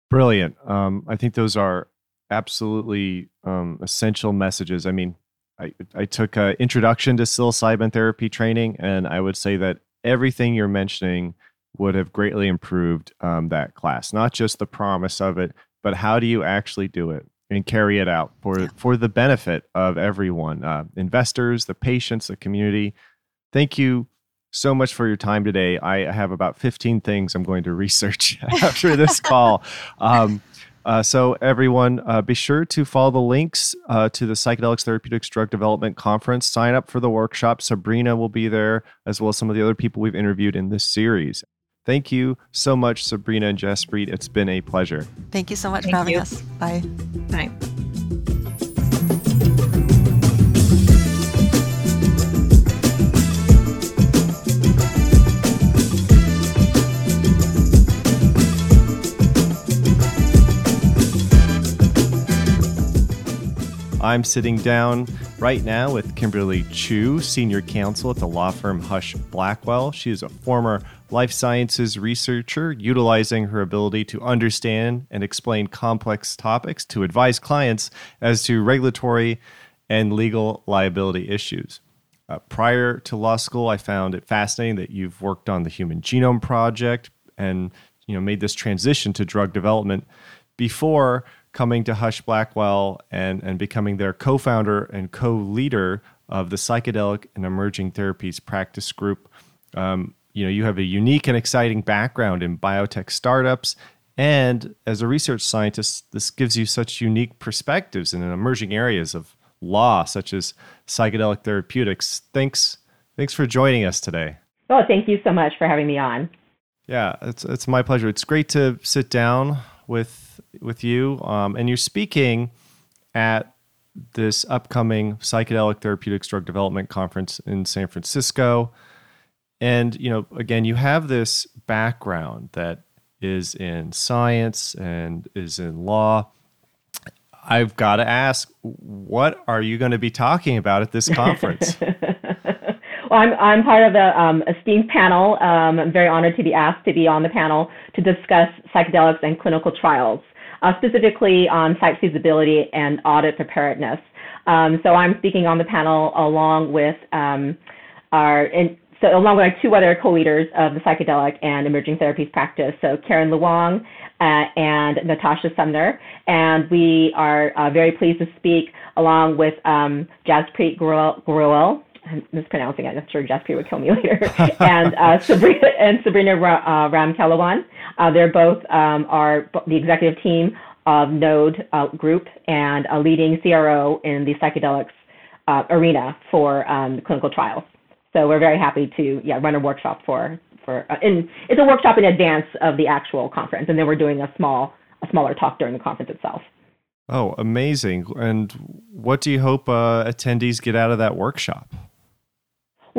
Brilliant. Um, I think those are absolutely um, essential messages. I mean, I, I took an introduction to psilocybin therapy training, and I would say that everything you're mentioning would have greatly improved um, that class. Not just the promise of it, but how do you actually do it and carry it out for for the benefit of everyone, uh, investors, the patients, the community. Thank you so much for your time today. I have about 15 things I'm going to research after this call. Um, uh, so, everyone, uh, be sure to follow the links uh, to the Psychedelics Therapeutics Drug Development Conference. Sign up for the workshop. Sabrina will be there, as well as some of the other people we've interviewed in this series. Thank you so much, Sabrina and Jaspreet. It's been a pleasure. Thank you so much Thank for having you. us. Bye. Bye. I'm sitting down right now with Kimberly Chew, Senior Counsel at the law firm Husch Blackwell. She is a former life sciences researcher utilizing her ability to understand and explain complex topics to advise clients as to regulatory and legal liability issues. Uh, prior to law school, I found it fascinating that you've worked on the Human Genome Project and you know made this transition to drug development before coming to Husch Blackwell and, and becoming their co founder and co leader of the Psychedelic and Emerging Therapies Practice Group. Um, you know, you have a unique and exciting background in biotech startups. And as a research scientist, this gives you such unique perspectives in emerging areas of law, such as psychedelic therapeutics. Thanks, thanks for joining us today. Oh, thank you so much for having me on. Yeah, it's it's my pleasure. It's great to sit down with with you, um, and you're speaking at this upcoming psychedelic therapeutics drug development conference in San Francisco. And you know, again, you have this background that is in science and is in law. I've got to ask, what are you going to be talking about at this conference? Well, I'm, I'm part of the um, esteemed panel. Um, I'm very honored to be asked to be on the panel to discuss psychedelics and clinical trials, uh, specifically on site feasibility and audit preparedness. Um, so I'm speaking on the panel along with um, our in, so along with our two other co-leaders of the psychedelic and emerging therapies practice, so Karen Luong uh, and Natasha Sumner, and we are uh, very pleased to speak along with um, Jaspreet Goel, I'm mispronouncing it. I'm sure Jessica would kill me later. and uh, Sabrina and Sabrina uh, Ramkellawan. Uh, they're both um, are the executive team of Node uh, Group and a leading CRO in the psychedelics uh, arena for um, clinical trials. So we're very happy to yeah run a workshop for for uh, and it's a workshop in advance of the actual conference, and then we're doing a small a smaller talk during the conference itself. Oh, amazing! And what do you hope attendees get out of that workshop?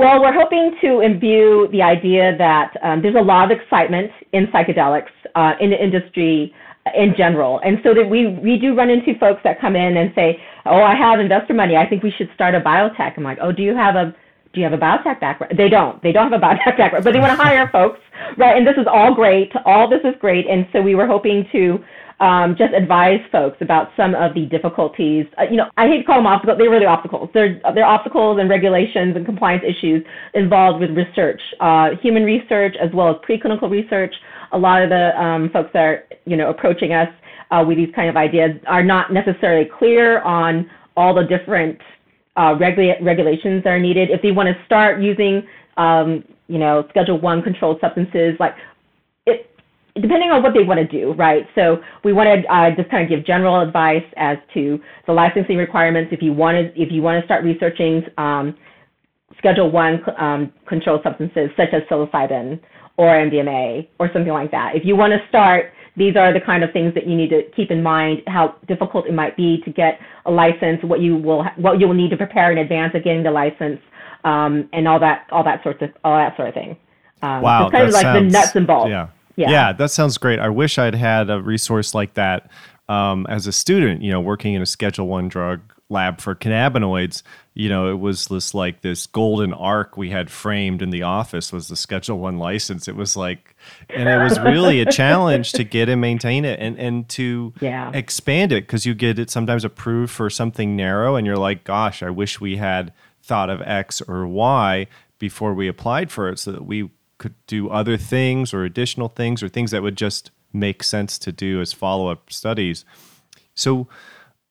Well, we're hoping to imbue the idea that um, there's a lot of excitement in psychedelics uh, in the industry in general. And so that we, we do run into folks that come in and say, oh, I have investor money. I think we should start a biotech. I'm like, oh, do you have a do you have a biotech background? They don't. They don't have a biotech background, but they want to hire folks, right? And this is all great. All this is great. And so we were hoping to um, just advise folks about some of the difficulties. Uh, you know, I hate to call them obstacles. They're really obstacles. They're, they're obstacles and regulations and compliance issues involved with research, uh, human research as well as preclinical research. A lot of the um, folks that are, you know, approaching us uh, with these kind of ideas are not necessarily clear on all the different uh, regula- regulations that are needed. If they want to start using, um, you know, Schedule One controlled substances, like depending on what they want to do, right? So we want to uh, just kind of give general advice as to the licensing requirements. If you want to, if you want to start researching um, Schedule One um, controlled substances such as psilocybin or MDMA or something like that, if you want to start, these are the kind of things that you need to keep in mind. How difficult it might be to get a license, what you will what you will need to prepare in advance of getting the license, um, and all that all that sorts of all that sort of thing. Um, wow, so kind of like sounds, the nuts and bolts. Yeah. Yeah. yeah, that sounds great. I wish I'd had a resource like that um, as a student. You know, working in a Schedule One drug lab for cannabinoids. You know, it was this like this golden arc we had framed in the office was the Schedule One license. It was like, and it was really a challenge to get and maintain it and and to yeah. expand it because you get it sometimes approved for something narrow, and you're like, gosh, I wish we had thought of X or Y before we applied for it so that we could do other things or additional things or things that would just make sense to do as follow up studies. So,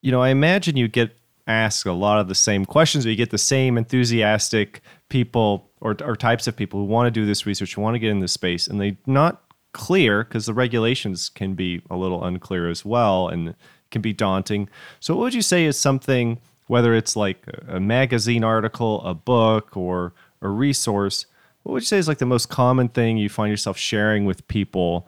you know, I imagine you get asked a lot of the same questions, or you get the same enthusiastic people or, or types of people who want to do this research, who want to get in this space, and they're not clear because the regulations can be a little unclear as well and can be daunting. So, what would you say is something, whether it's like a magazine article, a book, or a resource, what would you say is like the most common thing you find yourself sharing with people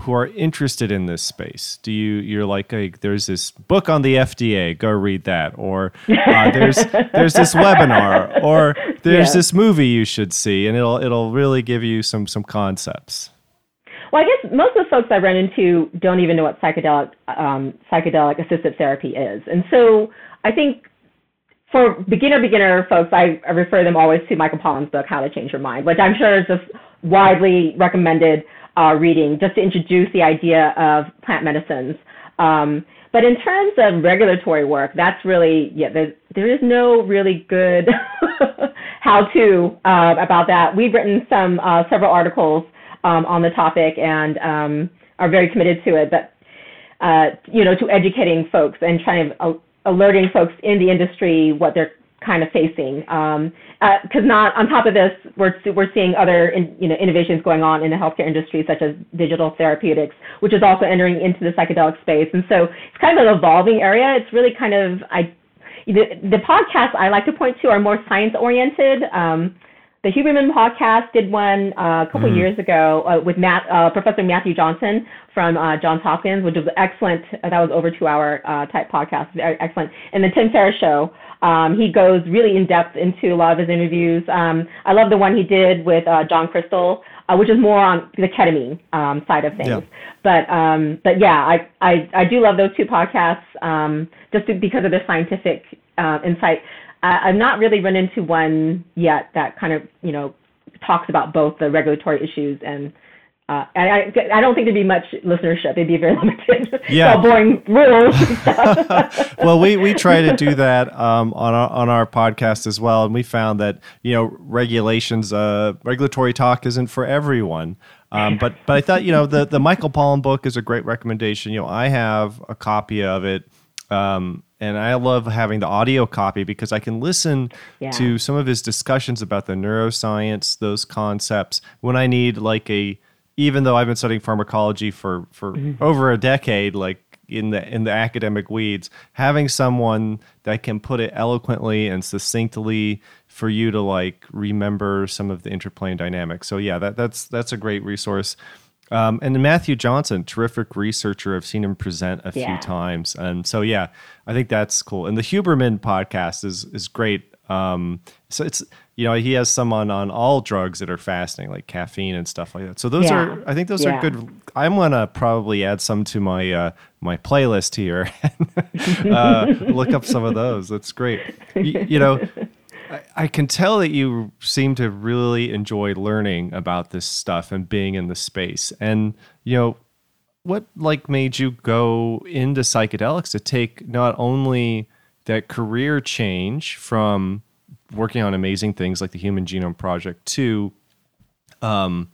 who are interested in this space? Do you you're like hey, there's this book on the FDA, go read that, or uh, there's there's this webinar, or there's yeah. this movie you should see, and it'll it'll really give you some some concepts. Well, I guess most of the folks I run into don't even know what psychedelic um, psychedelic assisted therapy is, and so I think for beginner beginner folks, I, I, refer them always to Michael Pollan's book, How to Change Your Mind, which I'm sure is just widely recommended uh, reading just to introduce the idea of plant medicines. Um, but in terms of regulatory work, that's really yeah. There, there is no really good how-to uh, about that. We've written some uh, several articles um, on the topic and um, are very committed to it. But uh, you know, to educating folks and trying to uh, alerting folks in the industry what they're kind of facing. Because um, uh, not on top of this, we're we're seeing other in, you know innovations going on in the healthcare industry, such as digital therapeutics, which is also entering into the psychedelic space. And so it's kind of an evolving area. It's really kind of I the, the podcasts I like to point to are more science oriented. Um, the Huberman podcast did one uh, a couple mm. years ago uh, with Matt, uh, Professor Matthew Johnson from uh, Johns Hopkins, which was excellent. Uh, that was over two hour uh, type podcast, very excellent. And the Tim Ferriss show, um, he goes really in depth into a lot of his interviews. Um, I love the one he did with John Krystal, which is more on the ketamine um, side of things. Yeah. But um, but yeah, I, I I do love those two podcasts um, just because of their scientific insight. I've not really run into one yet that kind of you know talks about both the regulatory issues and uh, I, I don't think there'd be much listenership. It'd be very limited. Yeah, boring rules. well, we, we try to do that um, on our, on our podcast as well, and we found that you know regulations, uh, regulatory talk isn't for everyone. Um, but but I thought you know the the Michael Pollan book is a great recommendation. You know, I have a copy of it. Um, and I love having the audio copy because I can listen yeah. to some of his discussions about the neuroscience, those concepts when I need like a even though I've been studying pharmacology for for mm-hmm. over a decade like in the in the academic weeds, having someone that can put it eloquently and succinctly for you to like remember some of the interplane dynamics. So yeah, that that's that's a great resource. Um, and Matthew Johnson, terrific researcher. I've seen him present a yeah. few times, and so yeah, I think that's cool. And the Huberman podcast is is great. Um, so it's you know he has some on on all drugs that are fasting, like caffeine and stuff like that. So those yeah. are I think those yeah. are good. I'm gonna probably add some to my uh, my playlist here. uh, look up some of those. That's great. you, you know, I, can tell that you seem to really enjoy learning about this stuff and being in the space. And you know, what like made you go into psychedelics to take not only that career change from working on amazing things like the Human Genome Project to, um,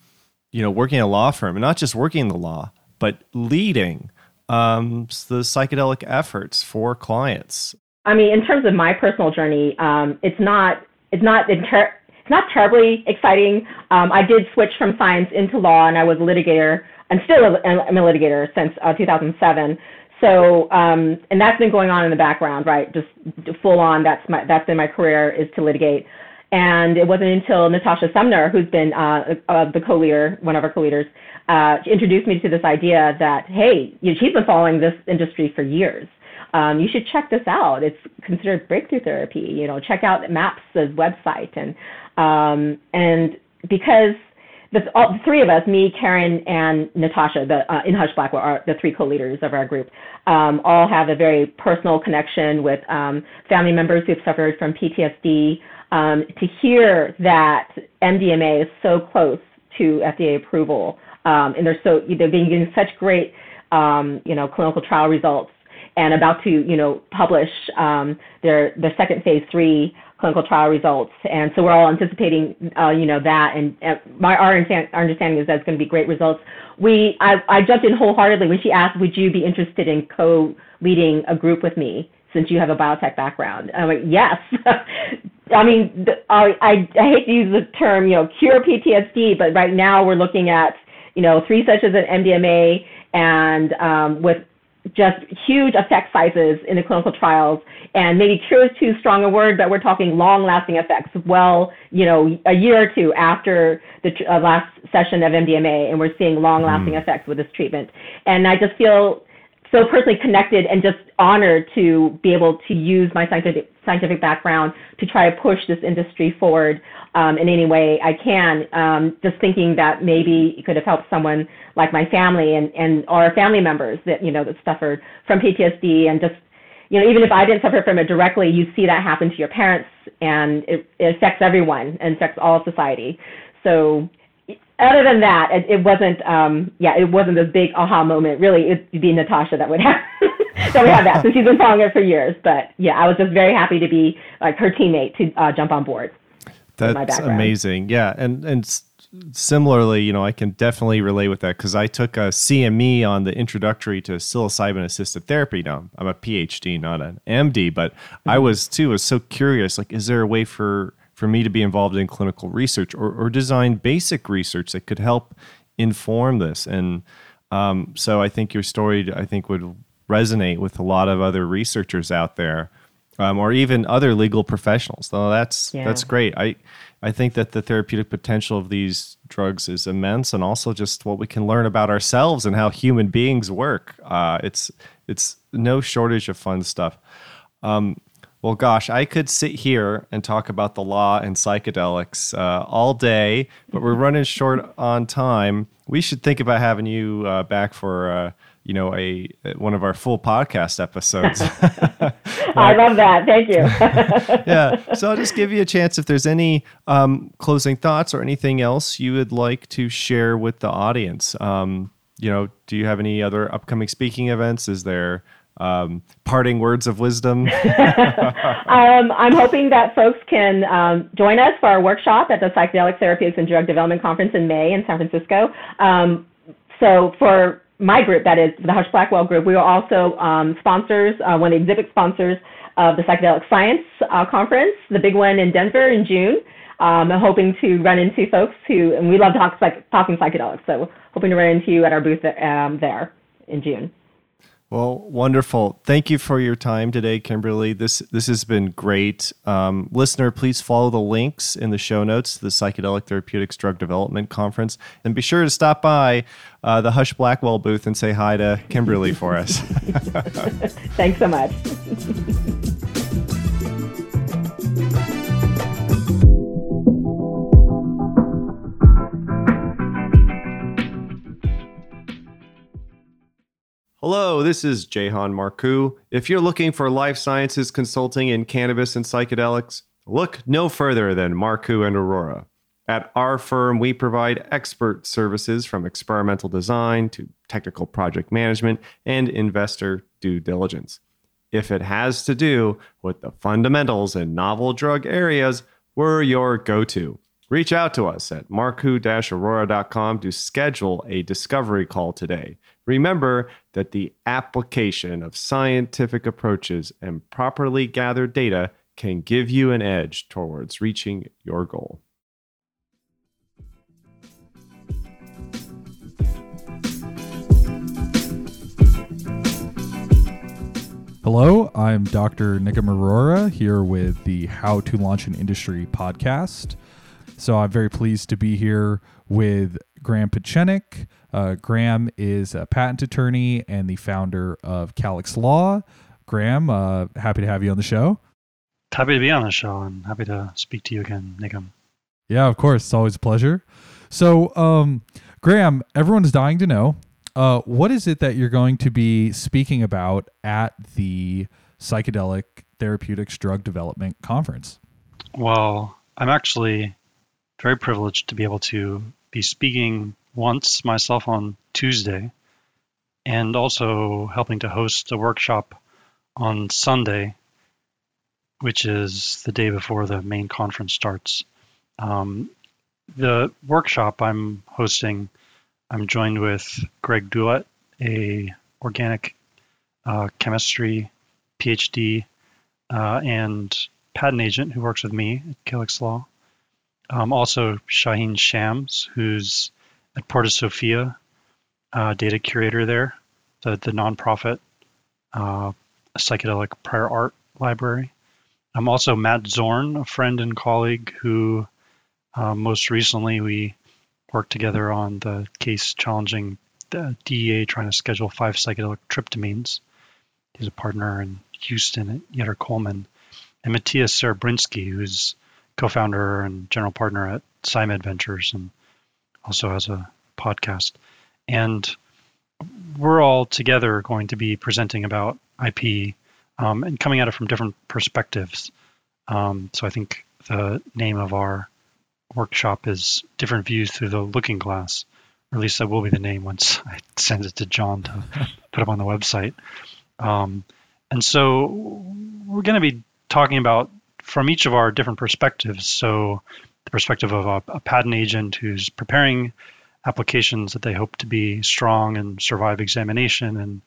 you know, working in a law firm and not just working in the law, but leading um, the psychedelic efforts for clients. I mean, in terms of my personal journey, um, it's not it's not inter- it's not terribly exciting. Um, I did switch from science into law, and I was a litigator, and still a, I'm a litigator since uh, 2007. So, um, and that's been going on in the background, right? Just full on. That's my that's been my career is to litigate. And it wasn't until Natasha Sumner, who's been uh, uh, the co-leader, one of our co-leaders, uh, introduced me to this idea that hey, you know, she's been following this industry for years. Um, you should check this out. It's considered breakthrough therapy. You know, check out MAPS' website and um, and because the, all, the three of us, me, Karen, and Natasha, the uh, in Husch Blackwell, are the three co-leaders of our group, um, all have a very personal connection with um, family members who've suffered from PTSD. Um, to hear that MDMA is so close to FDA approval, um, and they're so they're being getting such great, um, you know, clinical trial results, and about to, you know, publish um, their the second phase three clinical trial results. And so we're all anticipating, uh, you know, that. And uh, my our, our understanding is that it's going to be great results. We I, I jumped in wholeheartedly when she asked, "Would you be interested in co-leading a group with me?" Since you have a biotech background, I'm like, yes. I mean, I, I I hate to use the term, you know, cure PTSD, but right now we're looking at, you know, three sessions of MDMA and um, with just huge effect sizes in the clinical trials. And maybe cure is too strong a word, but we're talking long-lasting effects. Well, you know, a year or two after the uh, last session of MDMA, and we're seeing long-lasting mm. effects with this treatment. And I just feel so personally connected and just honored to be able to use my scientific scientific background to try to push this industry forward um, in any way I can. Um, just thinking that maybe it could have helped someone like my family and and our family members that you know that suffered from PTSD and just you know even if I didn't suffer from it directly, you see that happen to your parents and it, it affects everyone and affects all society. So other than that, it, it wasn't. Um, yeah, it wasn't a big aha moment. Really, it'd be Natasha that would have that would have that. So she's been following it for years. But yeah, I was just very happy to be like her teammate to uh, jump on board. That's amazing. Yeah, and and similarly, you know, I can definitely relate with that because I took a CME on the introductory to psilocybin assisted therapy. Now I'm a PhD, not an MD, but mm-hmm. I was too. Was so curious. Like, is there a way for for me to be involved in clinical research or, or design basic research that could help inform this. And um, so I think your story, I think, would resonate with a lot of other researchers out there, um, or even other legal professionals. So that's yeah. that's great. I I think that the therapeutic potential of these drugs is immense, and also just what we can learn about ourselves and how human beings work. Uh, it's it's no shortage of fun stuff. Um, well, gosh, I could sit here and talk about the law and psychedelics uh, all day, but we're running short on time. We should think about having you uh, back for, uh, you know, a one of our full podcast episodes. I love that. Thank you. yeah. So I'll just give you a chance if there's any um, closing thoughts or anything else you would like to share with the audience. Um, you know, do you have any other upcoming speaking events? Is there um, parting words of wisdom? um, I'm hoping that folks can um, join us for our workshop at the Psychedelic Therapeutics and Drug Development Conference in May in San Francisco. Um, so for my group, that is the Husch Blackwell group, we are also um, sponsors, uh, one of the exhibit sponsors of the Psychedelic Science uh, Conference, the big one in Denver in June. Um, I'm hoping to run into folks who, and we love talk, like, talking psychedelics, so hoping to run into you at our booth um, there in June. Well, wonderful. Thank you for your time today, Kimberly. This this has been great. Um, listener, please follow the links in the show notes to the Psychedelic Therapeutics Drug Development Conference, and be sure to stop by uh, the Husch Blackwell booth and say hi to Kimberly for us. Thanks so much. Hello, this is Jahan Marcu. If you're looking for life sciences consulting in cannabis and psychedelics, look no further than Marku and Arora. At our firm, we provide expert services from experimental design to technical project management and investor due diligence. If it has to do with the fundamentals and novel drug areas, we're your go to. Reach out to us at marcu arora.com to schedule a discovery call today. Remember that the application of scientific approaches and properly gathered data can give you an edge towards reaching your goal. Hello, I'm Dr. Nick Arora here with the How to Launch an Industry podcast. So I'm very pleased to be here with Graham Pechenik. Uh, Graham is a patent attorney and the founder of Calyx Law. Graham, uh, happy to have you on the show. Happy to be on the show and happy to speak to you again, Nigam. Yeah, of course. It's always a pleasure. So, um, Graham, everyone's dying to know uh, what is it that you're going to be speaking about at the Psychedelic Therapeutics Drug Development Conference? Well, I'm actually very privileged to be able to be speaking once myself on Tuesday and also helping to host a workshop on Sunday, which is the day before the main conference starts. Um, the workshop I'm hosting I'm joined with Greg Doulet, a organic uh, chemistry PhD uh, and patent agent who works with me at Calyx Law. Um, also, Shaheen Shams, who's at Porta Sophia, uh, data curator there, the, the nonprofit uh, psychedelic prior art library. I'm also Matt Zorn, a friend and colleague who uh, most recently we worked together on the case challenging the DEA trying to schedule five psychedelic tryptamines. He's a partner in Houston at Yetter Coleman. And Matthias Serebrinsky, who's co-founder and general partner at PsyMed Ventures and also has a podcast. And we're all together going to be presenting about IP um, and coming at it from different perspectives. Um, so I think the name of our workshop is different views through the looking glass or at least that will be the name once i send it to john to put up on the website um, and so we're going to be talking about from each of our different perspectives so the perspective of a, a patent agent who's preparing applications that they hope to be strong and survive examination and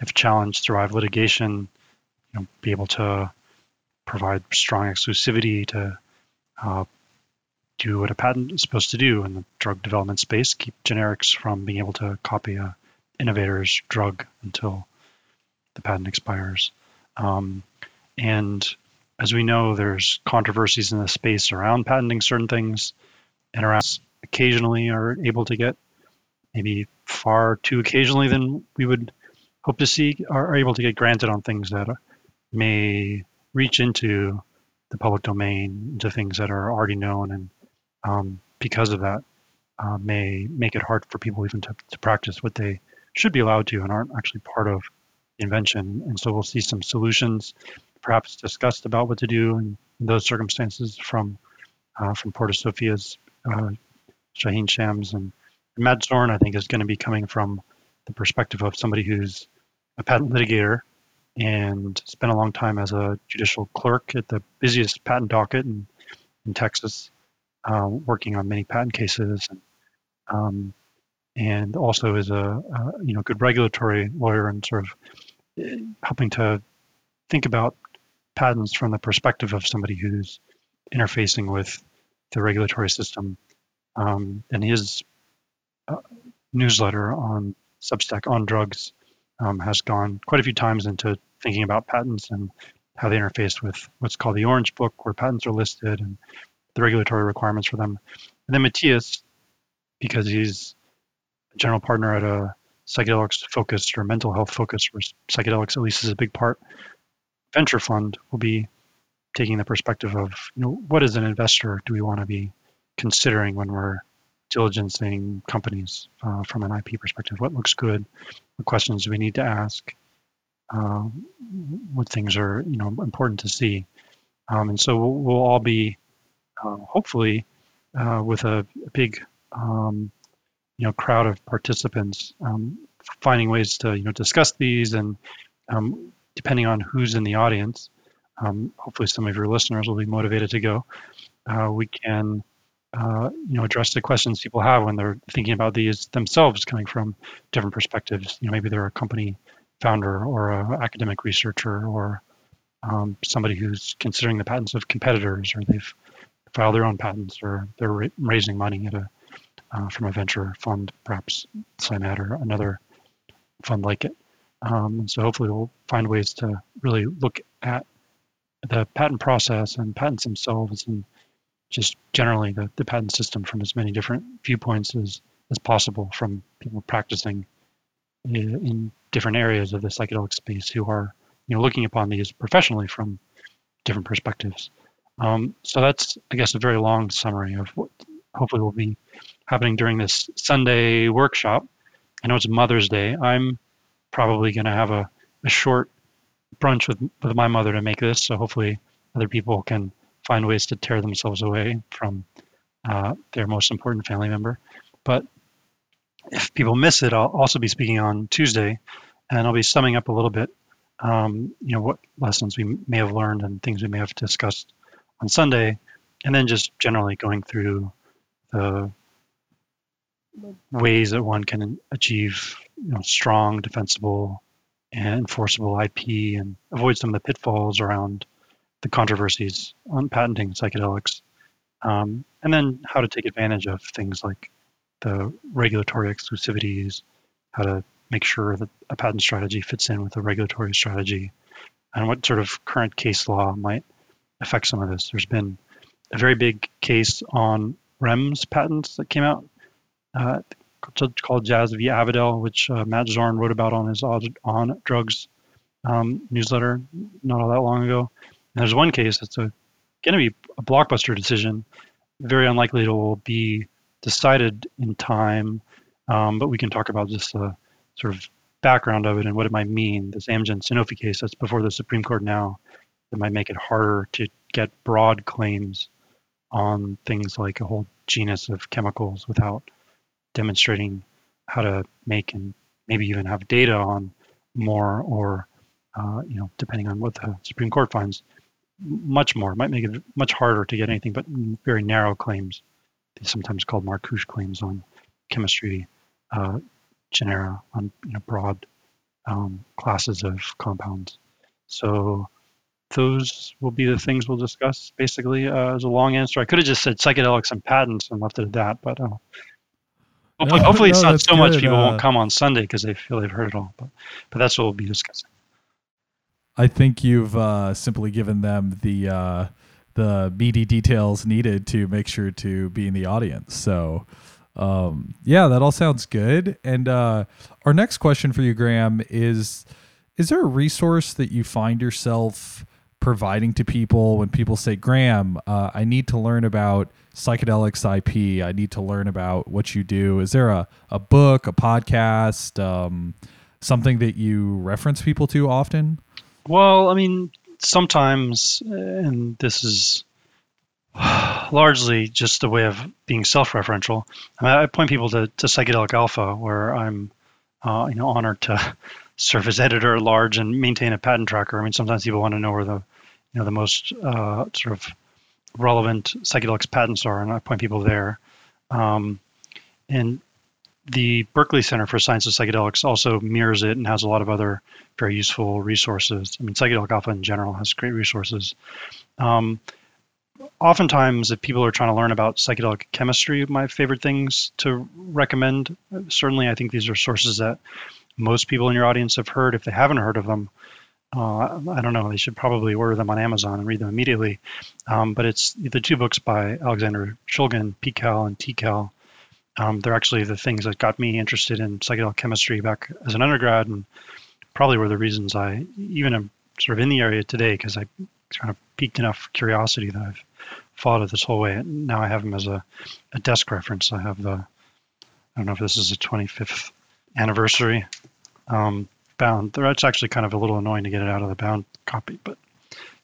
if challenged survive litigation you know be able to provide strong exclusivity to uh, do what a patent is supposed to do in the drug development space, keep generics from being able to copy a innovator's drug until the patent expires. Um, and as we know, there's controversies in the space around patenting certain things, and around occasionally are able to get maybe far too occasionally than we would hope to see are able to get granted on things that may reach into the public domain into things that are already known and um, because of that, uh, may make it hard for people even to, to practice what they should be allowed to and aren't actually part of the invention. And so we'll see some solutions, perhaps discussed about what to do in, those circumstances from uh, from Porta Sophia's uh, Shaheen Shams and Matt Zorn. I think is going to be coming from the perspective of somebody who's a patent litigator and spent a long time as a judicial clerk at the busiest patent docket in, in Texas uh, working on many patent cases, and, um, and also is a, a, you know good regulatory lawyer and sort of eh, helping to think about patents from the perspective of somebody who's interfacing with the regulatory system. Um, and his uh, newsletter on Substack on drugs um, has gone quite a few times into thinking about patents and how they interface with what's called the Orange Book, where patents are listed, and the regulatory requirements for them. And then Matthias, because he's a general partner at a psychedelics focused or mental health focused, where psychedelics at least is a big part, venture fund will be taking the perspective of, you know, what as an investor do we want to be considering when we're diligencing companies uh, from an IP perspective? What looks good? What questions do we need to ask? Uh, what things are, you know, important to see? Um, and so we'll, we'll all be uh, hopefully uh, with a, a big um, you know crowd of participants um, finding ways to you know discuss these and um, depending on who's in the audience um, hopefully some of your listeners will be motivated to go uh, we can uh, you know address the questions people have when they're thinking about these themselves coming from different perspectives you know maybe they're a company founder or an academic researcher or um, somebody who's considering the patents of competitors or they've filed their own patents or they're raising money a uh, from a venture fund, perhaps PsyMed or another fund like it. Um, and so hopefully we'll find ways to really look at the patent process and patents themselves and just generally the, the patent system from as many different viewpoints as, as possible from people practicing in, in different areas of the psychedelic space who are you know looking upon these professionally from different perspectives. Um, so that's I guess a very long summary of what hopefully will be happening during this Sunday workshop. I know it's Mother's Day. I'm probably going to have a, a short brunch with, with my mother to make this. So hopefully other people can find ways to tear themselves away from uh, their most important family member. But if people miss it, I'll also be speaking on Tuesday, and I'll be summing up a little bit, um, you know, what lessons we may have learned and things we may have discussed on Sunday, and then just generally going through the ways that one can achieve you know, strong, defensible, and enforceable IP and avoid some of the pitfalls around the controversies on patenting psychedelics. Um, and then how to take advantage of things like the regulatory exclusivities, how to make sure that a patent strategy fits in with a regulatory strategy, and what sort of current case law might affect some of this. There's been a very big case on REMS patents that came out uh, called Jazz v. Avadel, which uh, Matt Zorn wrote about on his On Drugs um, newsletter not all that long ago. And there's one case that's going to be a blockbuster decision, very unlikely it will be decided in time, um, but we can talk about just the sort of background of it and what it might mean. This Amgen Sanofi case that's before the Supreme Court now that might make it harder to get broad claims on things like a whole genus of chemicals without demonstrating how to make and maybe even have data on more or uh, you know depending on what the Supreme Court finds much more. It might make it much harder to get anything but very narrow claims these sometimes called Markush claims on chemistry uh, genera on you know broad um, classes of compounds. So those will be the things we'll discuss basically. Uh, as a long answer. I could have just said psychedelics and patents and left it at that but uh, Hopefully, no, hopefully no, it's not so good. much people uh, won't come on Sunday because they feel they've heard it all. But, but that's what we'll be discussing. I think you've uh, simply given them the uh, the meaty details needed to make sure to be in the audience. So, um, yeah, that all sounds good. And uh, our next question for you, Graham, is: Is there a resource that you find yourself providing to people when people say, "Graham, uh, I need to learn about"? psychedelics IP. I need to learn about what you do. Is there a, a book, a podcast, um, something that you reference people to often? Well, I mean, sometimes, and this is largely just a way of being self-referential. I, mean, I point people to, to Psychedelic Alpha, where I'm, uh, you know, honored to serve as editor at large and maintain a patent tracker. I mean, sometimes people want to know where the, you know, the most uh, sort of relevant psychedelics patents are, and I point people there. Um, and the Berkeley Center for Science of Psychedelics also mirrors it and has a lot of other very useful resources. I mean, Psychedelic Alpha in general has great resources. Um, oftentimes, if people are trying to learn about psychedelic chemistry, my favorite things to recommend, certainly I think these are sources that most people in your audience have heard. If they haven't heard of them, uh, I don't know. They should probably order them on Amazon and read them immediately. Um, but it's the two books by Alexander Shulgin, PiHKAL and TiHKAL. Um, they're actually the things that got me interested in psychedelic chemistry back as an undergrad, and probably were the reasons I even am sort of in the area today because I kind of piqued enough curiosity that I've followed it this whole way. And Now I have them as a, a desk reference. I have the I don't know if this is the 25th anniversary um, bound. That's actually kind of a little annoying to get it out of the bound copy, but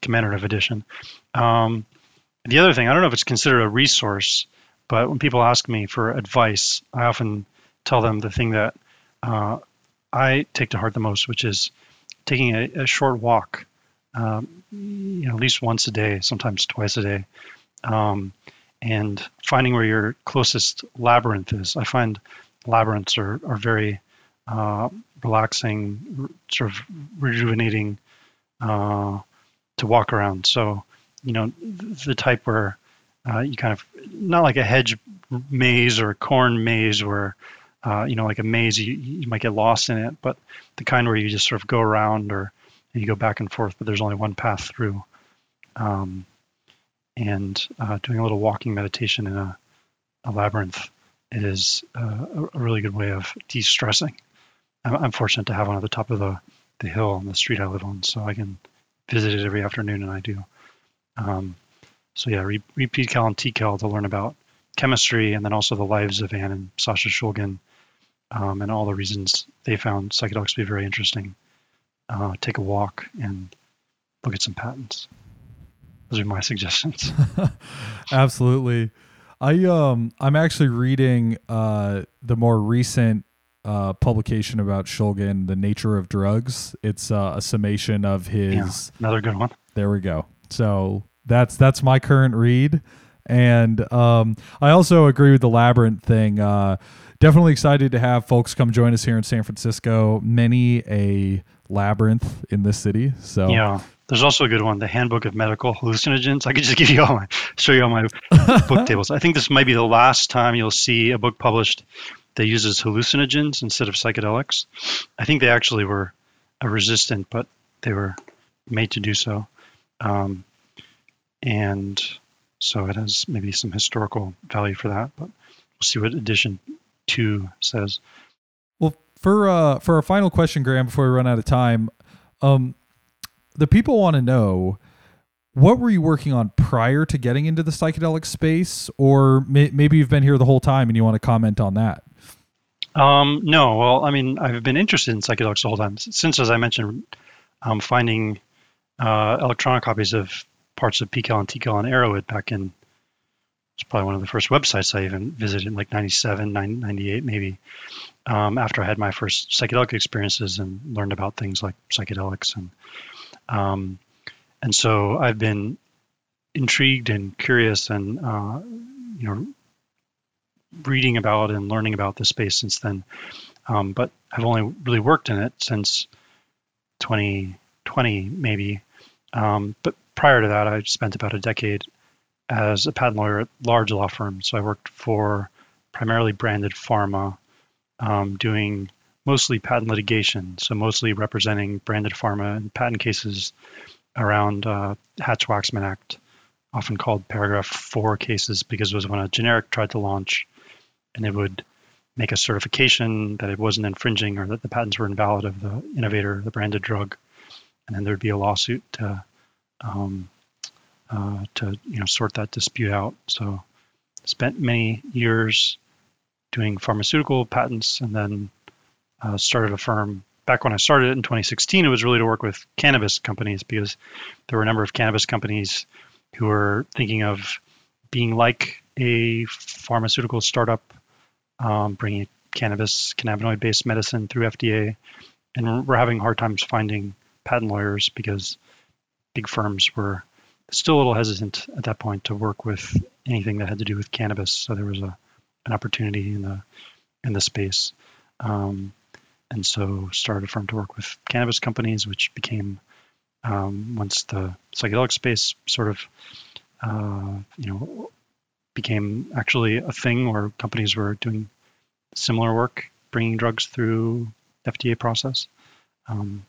commemorative edition. Um, the other thing, I don't know if it's considered a resource, but when people ask me for advice, I often tell them the thing that uh, I take to heart the most, which is taking a, a short walk, um, you know, at least once a day, sometimes twice a day, um, and finding where your closest labyrinth is. I find labyrinths are, are very uh, relaxing, sort of rejuvenating uh, to walk around. So, you know, the type where uh, you kind of not like a hedge maze or a corn maze where uh, you know, like a maze, you, you might get lost in it, but the kind where you just sort of go around or you go back and forth, but there's only one path through. Um, and uh, doing a little walking meditation in a, a labyrinth is uh, a really good way of de-stressing. I'm, I'm, fortunate to have one at the top of the, the hill on the street I live on, so I can visit it every afternoon, and I do. Um, so yeah, read, read PiHKAL and TiHKAL to learn about chemistry, and then also the lives of Anne and Sasha Shulgin, um, and all the reasons they found psychedelics to be very interesting. Uh, take a walk and look at some patents. Those are my suggestions. Absolutely. I um I'm actually reading uh the more recent uh publication about Shulgin, The Nature of Drugs. It's uh, a summation of his yeah, another good one. There we go. So that's that's my current read. And um I also agree with the labyrinth thing. Uh definitely excited to have folks come join us here in San Francisco. Many a labyrinth in this city. So yeah, there's also a good one, the Handbook of Medical Hallucinogens. I could just give you all my, show you all my book tables. I think this might be the last time you'll see a book published that uses hallucinogens instead of psychedelics. I think they actually were resistant, but they were made to do so. Um, and so it has maybe some historical value for that, but we'll see what edition two says. Well, for uh, for our final question, Graham, before we run out of time, um, the people want to know what were you working on prior to getting into the psychedelic space, or may- maybe you've been here the whole time and you want to comment on that. Um, no, well, I mean, I've been interested in psychedelics the whole time since, as I mentioned, um, finding uh, electronic copies of parts of PiHKAL and TiHKAL and Erowid back in. It's probably one of the first websites I even visited in like 97, 98 maybe. Um, after I had my first psychedelic experiences and learned about things like psychedelics and um, and so I've been intrigued and curious and, uh, you know, reading about and learning about this space since then. Um, but I've only really worked in it since 2020, maybe. Um, but prior to that, I spent about a decade as a patent lawyer at large law firms. So I worked for primarily branded pharma, um, doing mostly patent litigation, so mostly representing branded pharma in patent cases around uh, Hatch-Waxman Act, often called Paragraph 4 cases because it was when a generic tried to launch and it would make a certification that it wasn't infringing or that the patents were invalid of the innovator, the branded drug, and then there'd be a lawsuit to um, uh, to you know sort that dispute out. So spent many years doing pharmaceutical patents and then uh, started a firm back when I started it in 2016. It was really to work with cannabis companies because there were a number of cannabis companies who were thinking of being like a pharmaceutical startup, um, bringing cannabis, cannabinoid based medicine through FDA. And we're having hard times finding patent lawyers because big firms were still a little hesitant at that point to work with anything that had to do with cannabis. So there was a, an opportunity in the in the space. Um, and so started a firm to work with cannabis companies, which became um, once the psychedelic space sort of uh, you know became actually a thing where companies were doing similar work, bringing drugs through FDA process. Um,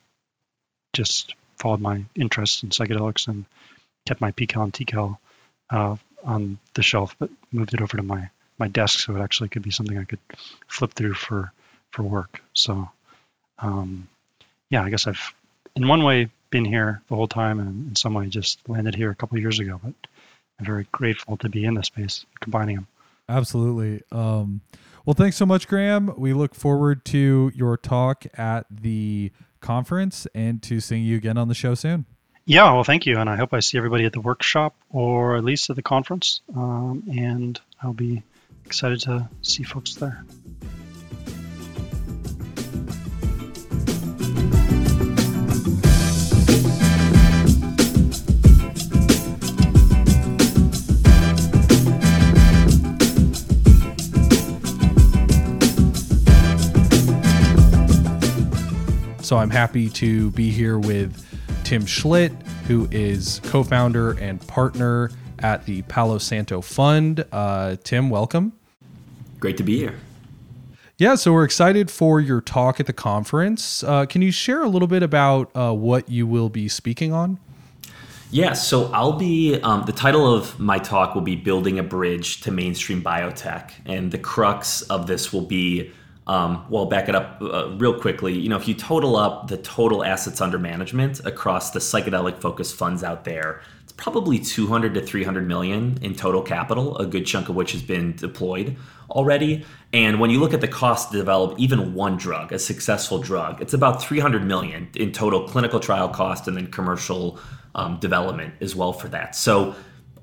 just followed my interest in psychedelics and kept my PiHKAL and TiHKAL uh, on the shelf, but moved it over to my my desk so it actually could be something I could flip through for for work. So, um, yeah, I guess I've in one way been here the whole time, and in some way just landed here a couple years ago. But I'm very grateful to be in this space, combining them. Absolutely. Um, well, thanks so much, Graham. We look forward to your talk at the conference and to seeing you again on the show soon. Yeah, well, thank you, and I hope I see everybody at the workshop or at least at the conference. Um, and I'll be excited to see folks there. So I'm happy to be here with Tim Schlidt, who is co founder and partner at the Palo Santo Fund. Uh, Tim, welcome. Great to be here. Yeah, so we're excited for your talk at the conference. Uh, can you share a little bit about uh, what you will be speaking on? Yeah, so I'll be, um, the title of my talk will be Building a Bridge to Mainstream Biotech. And the crux of this will be, um, well, back it up uh, real quickly. You know, if you total up the total assets under management across the psychedelic focused funds out there, it's probably 200 to 300 million in total capital, a good chunk of which has been deployed already. And when you look at the cost to develop even one drug, a successful drug, it's about 300 million in total clinical trial cost and then commercial um, development as well for that. So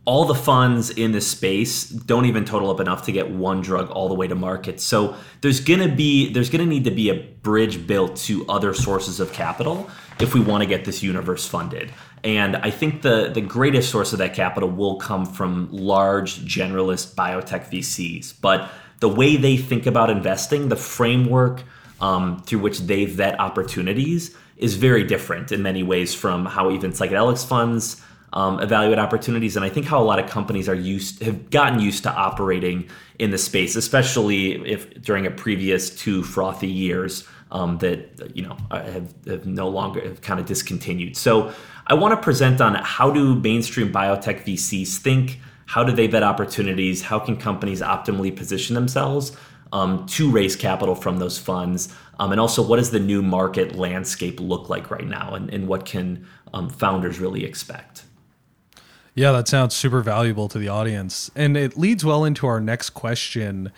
all the funds in this space don't even total up enough to get one drug all the way to market. So there's gonna be there's gonna need to be a bridge built to other sources of capital if we want to get this universe funded. And I think the the greatest source of that capital will come from large generalist biotech VCs. But the way they think about investing, the framework um, through which they vet opportunities is very different in many ways from how even psychedelics funds um, evaluate opportunities. And I think how a lot of companies are used have gotten used to operating in the space, especially if during a previous two frothy years um, that you know have, have no longer have kind of discontinued. So I want to present on how do mainstream biotech VCs think. How do they vet opportunities? How can companies optimally position themselves um, to raise capital from those funds? Um, and also, what does the new market landscape look like right now? And, and what can um, founders really expect? Yeah, that sounds super valuable to the audience. And it leads well into our next question.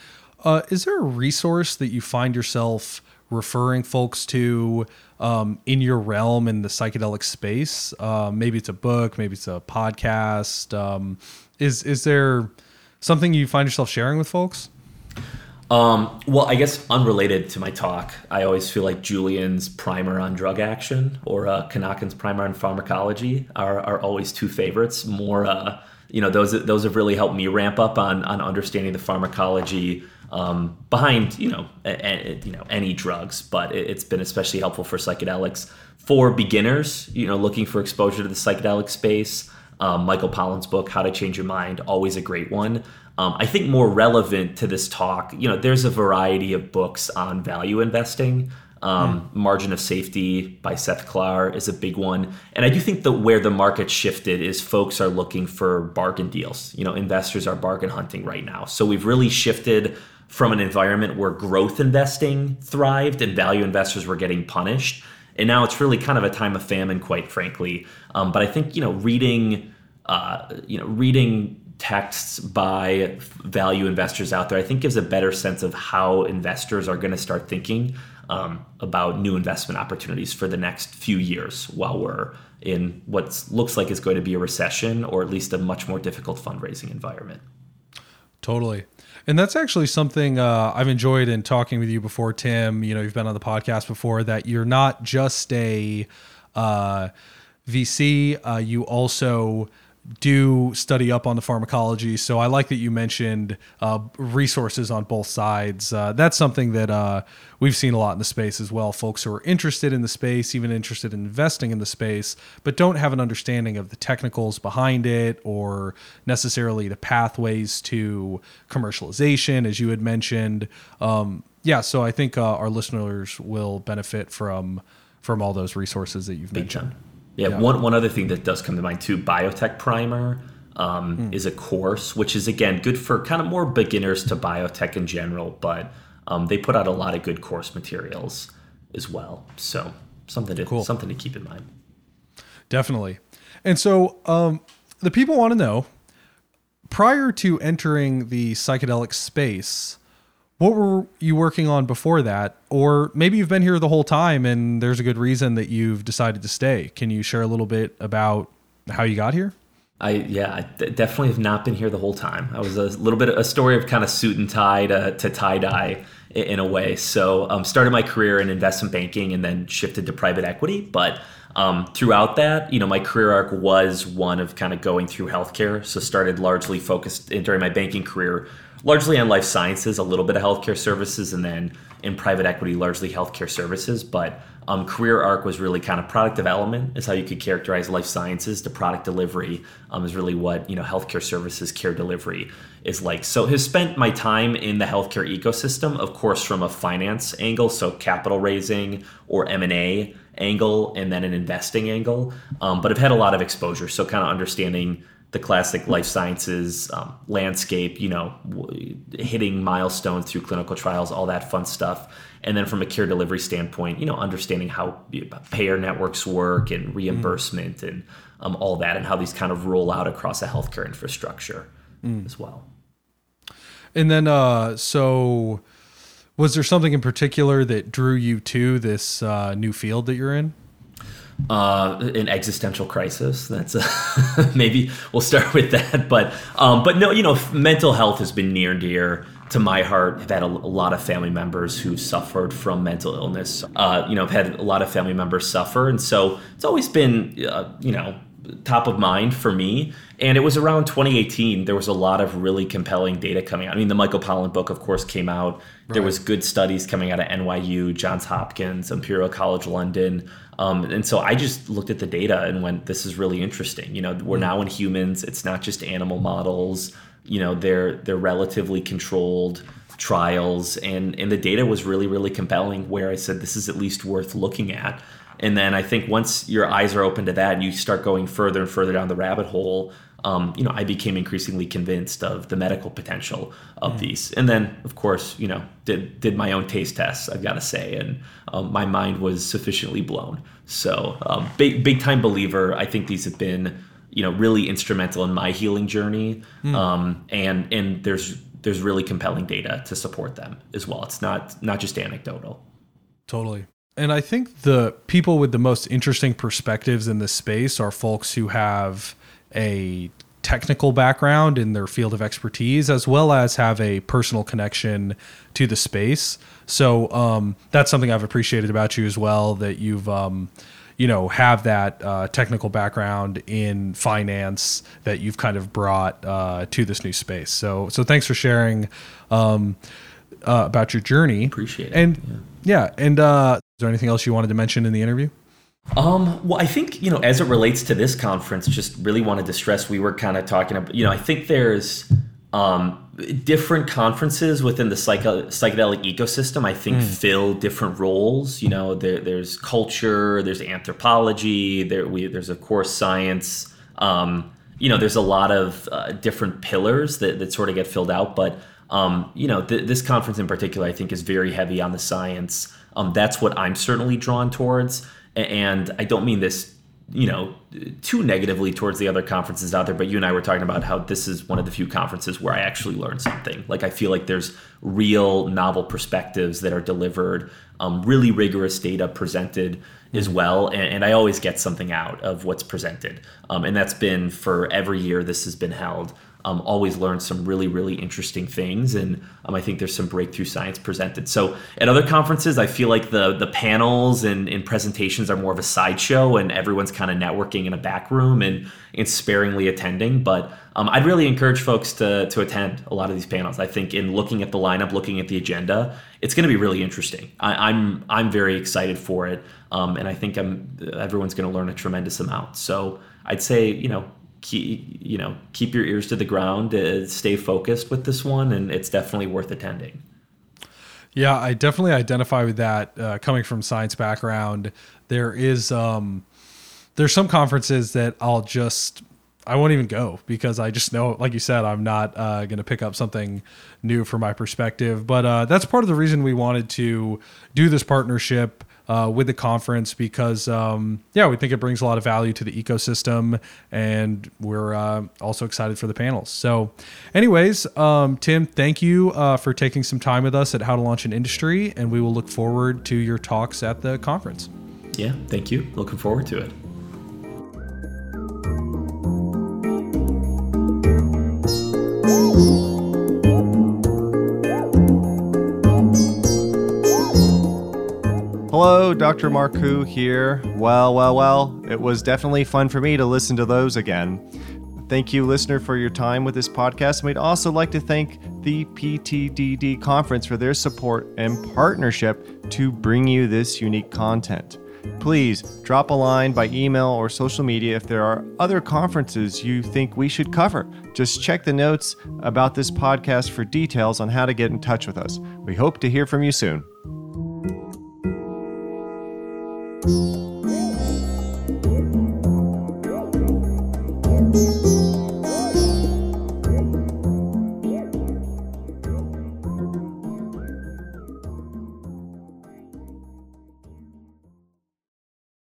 Uh, is there a resource that you find yourself referring folks to um, in your realm in the psychedelic space? Uh, maybe it's a book, maybe it's a podcast. Um, is is there something you find yourself sharing with folks? Um, well, I guess unrelated to my talk, I always feel like Julien's primer on drug action or uh, Kenakin's primer on pharmacology are, are always two favorites. More, uh, you know, those those have really helped me ramp up on on understanding the pharmacology um, behind you know a, a, you know any drugs, but it, has been especially helpful for psychedelics for beginners. You know, looking for exposure to the psychedelic space. Um, Michael Pollan's book, How to Change Your Mind, always a great one. Um, I think more relevant to this talk, you know, there's a variety of books on value investing. Um, mm. Margin of Safety by Seth Klar is a big one, and I do think that where the market shifted is folks are looking for bargain deals. You know, investors are bargain hunting right now, so we've really shifted from an environment where growth investing thrived and value investors were getting punished, and now it's really kind of a time of famine, quite frankly. Um, but I think you know, reading, uh, you know, reading texts by value investors out there, I think gives a better sense of how investors are going to start thinking um, about new investment opportunities for the next few years while we're in what looks like is going to be a recession or at least a much more difficult fundraising environment. Totally. And that's actually something uh, I've enjoyed in talking with you before, Tim. You know, you've been on the podcast before, that you're not just a uh, VC, uh, you also do study up on the pharmacology. So I like that you mentioned uh, resources on both sides. Uh, that's something that uh, we've seen a lot in the space as well. Folks who are interested in the space, even interested in investing in the space, but don't have an understanding of the technicals behind it or necessarily the pathways to commercialization, as you had mentioned. Um, yeah, so I think uh, our listeners will benefit from from all those resources that you've Big mentioned. Time. Yeah, yeah, One, one other thing that does come to mind too biotech primer um, mm. is a course, which is again good for kind of more beginners to biotech in general, but um, they put out a lot of good course materials as well. So something to cool. something to keep in mind. Definitely. And so um, the people want to know prior to entering the psychedelic space, what were you working on before that? Or maybe you've been here the whole time and there's a good reason that you've decided to stay. Can you share a little bit about how you got here? I yeah, I definitely have not been here the whole time. I was a little bit a story of kind of suit and tie to, to tie dye in a way. So um, started my career in investment banking and then shifted to private equity. But um, throughout that, you know, my career arc was one of kind of going through healthcare. So started largely focused during my banking career largely on life sciences, a little bit of healthcare services, and then in private equity, largely healthcare services. But um, career arc was really kind of product development is how you could characterize life sciences. The product delivery um, is really what you know healthcare services care delivery is like. So has spent my time in the healthcare ecosystem, of course, from a finance angle, so capital raising or M and A angle, and then an investing angle. Um, but I've had a lot of exposure, so kind of understanding the classic life sciences um, landscape, you know, w- hitting milestones through clinical trials, all that fun stuff. And then from a care delivery standpoint, you know, understanding how payer networks work and reimbursement mm. and um, all that, and how these kind of roll out across a healthcare infrastructure mm. as well. And then, uh, so was there something in particular that drew you to this uh, new field that you're in? Uh, an existential crisis. That's a, maybe we'll start with that. But um, but no, you know, mental health has been near and dear to my heart. I've had a, a lot of family members who suffered from mental illness. Uh, you know, I've had a lot of family members suffer, and so it's always been uh, you know top of mind for me. And it was around 2018. There was a lot of really compelling data coming out. I mean, the Michael Pollan book, of course, came out. Right. There was good studies coming out of NYU, Johns Hopkins, Imperial College London. Um, and so I just looked at the data and went, "This is really interesting." You know, we're mm. now in humans. It's not just animal models. You know, they're they're relatively controlled trials, and and the data was really really compelling. Where I said, "This is at least worth looking at." And then I think once your eyes are open to that and you start going further and further down the rabbit hole, um, you know, I became increasingly convinced of the medical potential of mm. these. And then, of course, you know, did did my own taste tests. I've got to say, and um, my mind was sufficiently blown. So, um, big big time believer. I think these have been, you know, really instrumental in my healing journey. Mm. and and there's there's really compelling data to support them as well. It's not not just anecdotal. Totally. And I think the people with the most interesting perspectives in this space are folks who have a technical background in their field of expertise as well as have a personal connection to the space. So um, that's something I've appreciated about you as well that you've um, you know have that uh, technical background in finance that you've kind of brought uh, to this new space. So so thanks for sharing um, uh, about your journey. Appreciate it. And yeah, yeah and uh, is there anything else you wanted to mention in the interview? Um, well, I think, you know, as it relates to this conference, just really wanted to stress we were kind of talking about, you know, I think there's um, different conferences within the psycho- psychedelic ecosystem, I think, mm. fill different roles. You know, there, there's culture, there's anthropology, there, we, there's, of course, science. Um, you know, there's a lot of uh, different pillars that, that sort of get filled out. But, um, you know, th- this conference in particular, I think, is very heavy on the science. Um, that's what I'm certainly drawn towards. And I don't mean this, you know, too negatively towards the other conferences out there, but you and I were talking about how this is one of the few conferences where I actually learned something. Like I feel like there's real novel perspectives that are delivered, um, really rigorous data presented as well, and, and, I always get something out of what's presented. Um, and that's been for every year this has been held um, always learn some really really interesting things. And um, i think there's some breakthrough science presented. So at other conferences i feel like the the panels and, and presentations are more of a sideshow and everyone's kind of networking in a back room and, and sparingly attending. But um, i'd really encourage folks to to attend a lot of these panels. I think in looking at the lineup looking at the agenda it's going to be really interesting. I, am I'm, I'm very excited for it. Um, and i think i'm everyone's going to learn a tremendous amount. So i'd say you know keep you know keep your ears to the ground uh, stay focused with this one and it's definitely worth attending. Yeah i definitely identify with that uh, coming from science background. There is um there's some conferences that i'll just i won't even go because i just know like you said i'm not uh, going to pick up something new from my perspective. But uh, that's part of the reason we wanted to do this partnership uh, with the conference because, um, yeah, we think it brings a lot of value to the ecosystem, and we're uh, also excited for the panels. So, anyways, um, Tim, thank you uh, for taking some time with us at How to Launch an Industry, and we will look forward to your talks at the conference. Yeah, thank you. Looking forward to it. Hello, Dr. Marcu here. Well, well, well, it was definitely fun for me to listen to those again. Thank you, listener, for your time with this podcast. And we'd also like to thank the PTDD Conference for their support and partnership to bring you this unique content. Please drop a line by email or social media if there are other conferences you think we should cover. Just check the notes about this podcast for details on how to get in touch with us. We hope to hear from you soon. Thank you.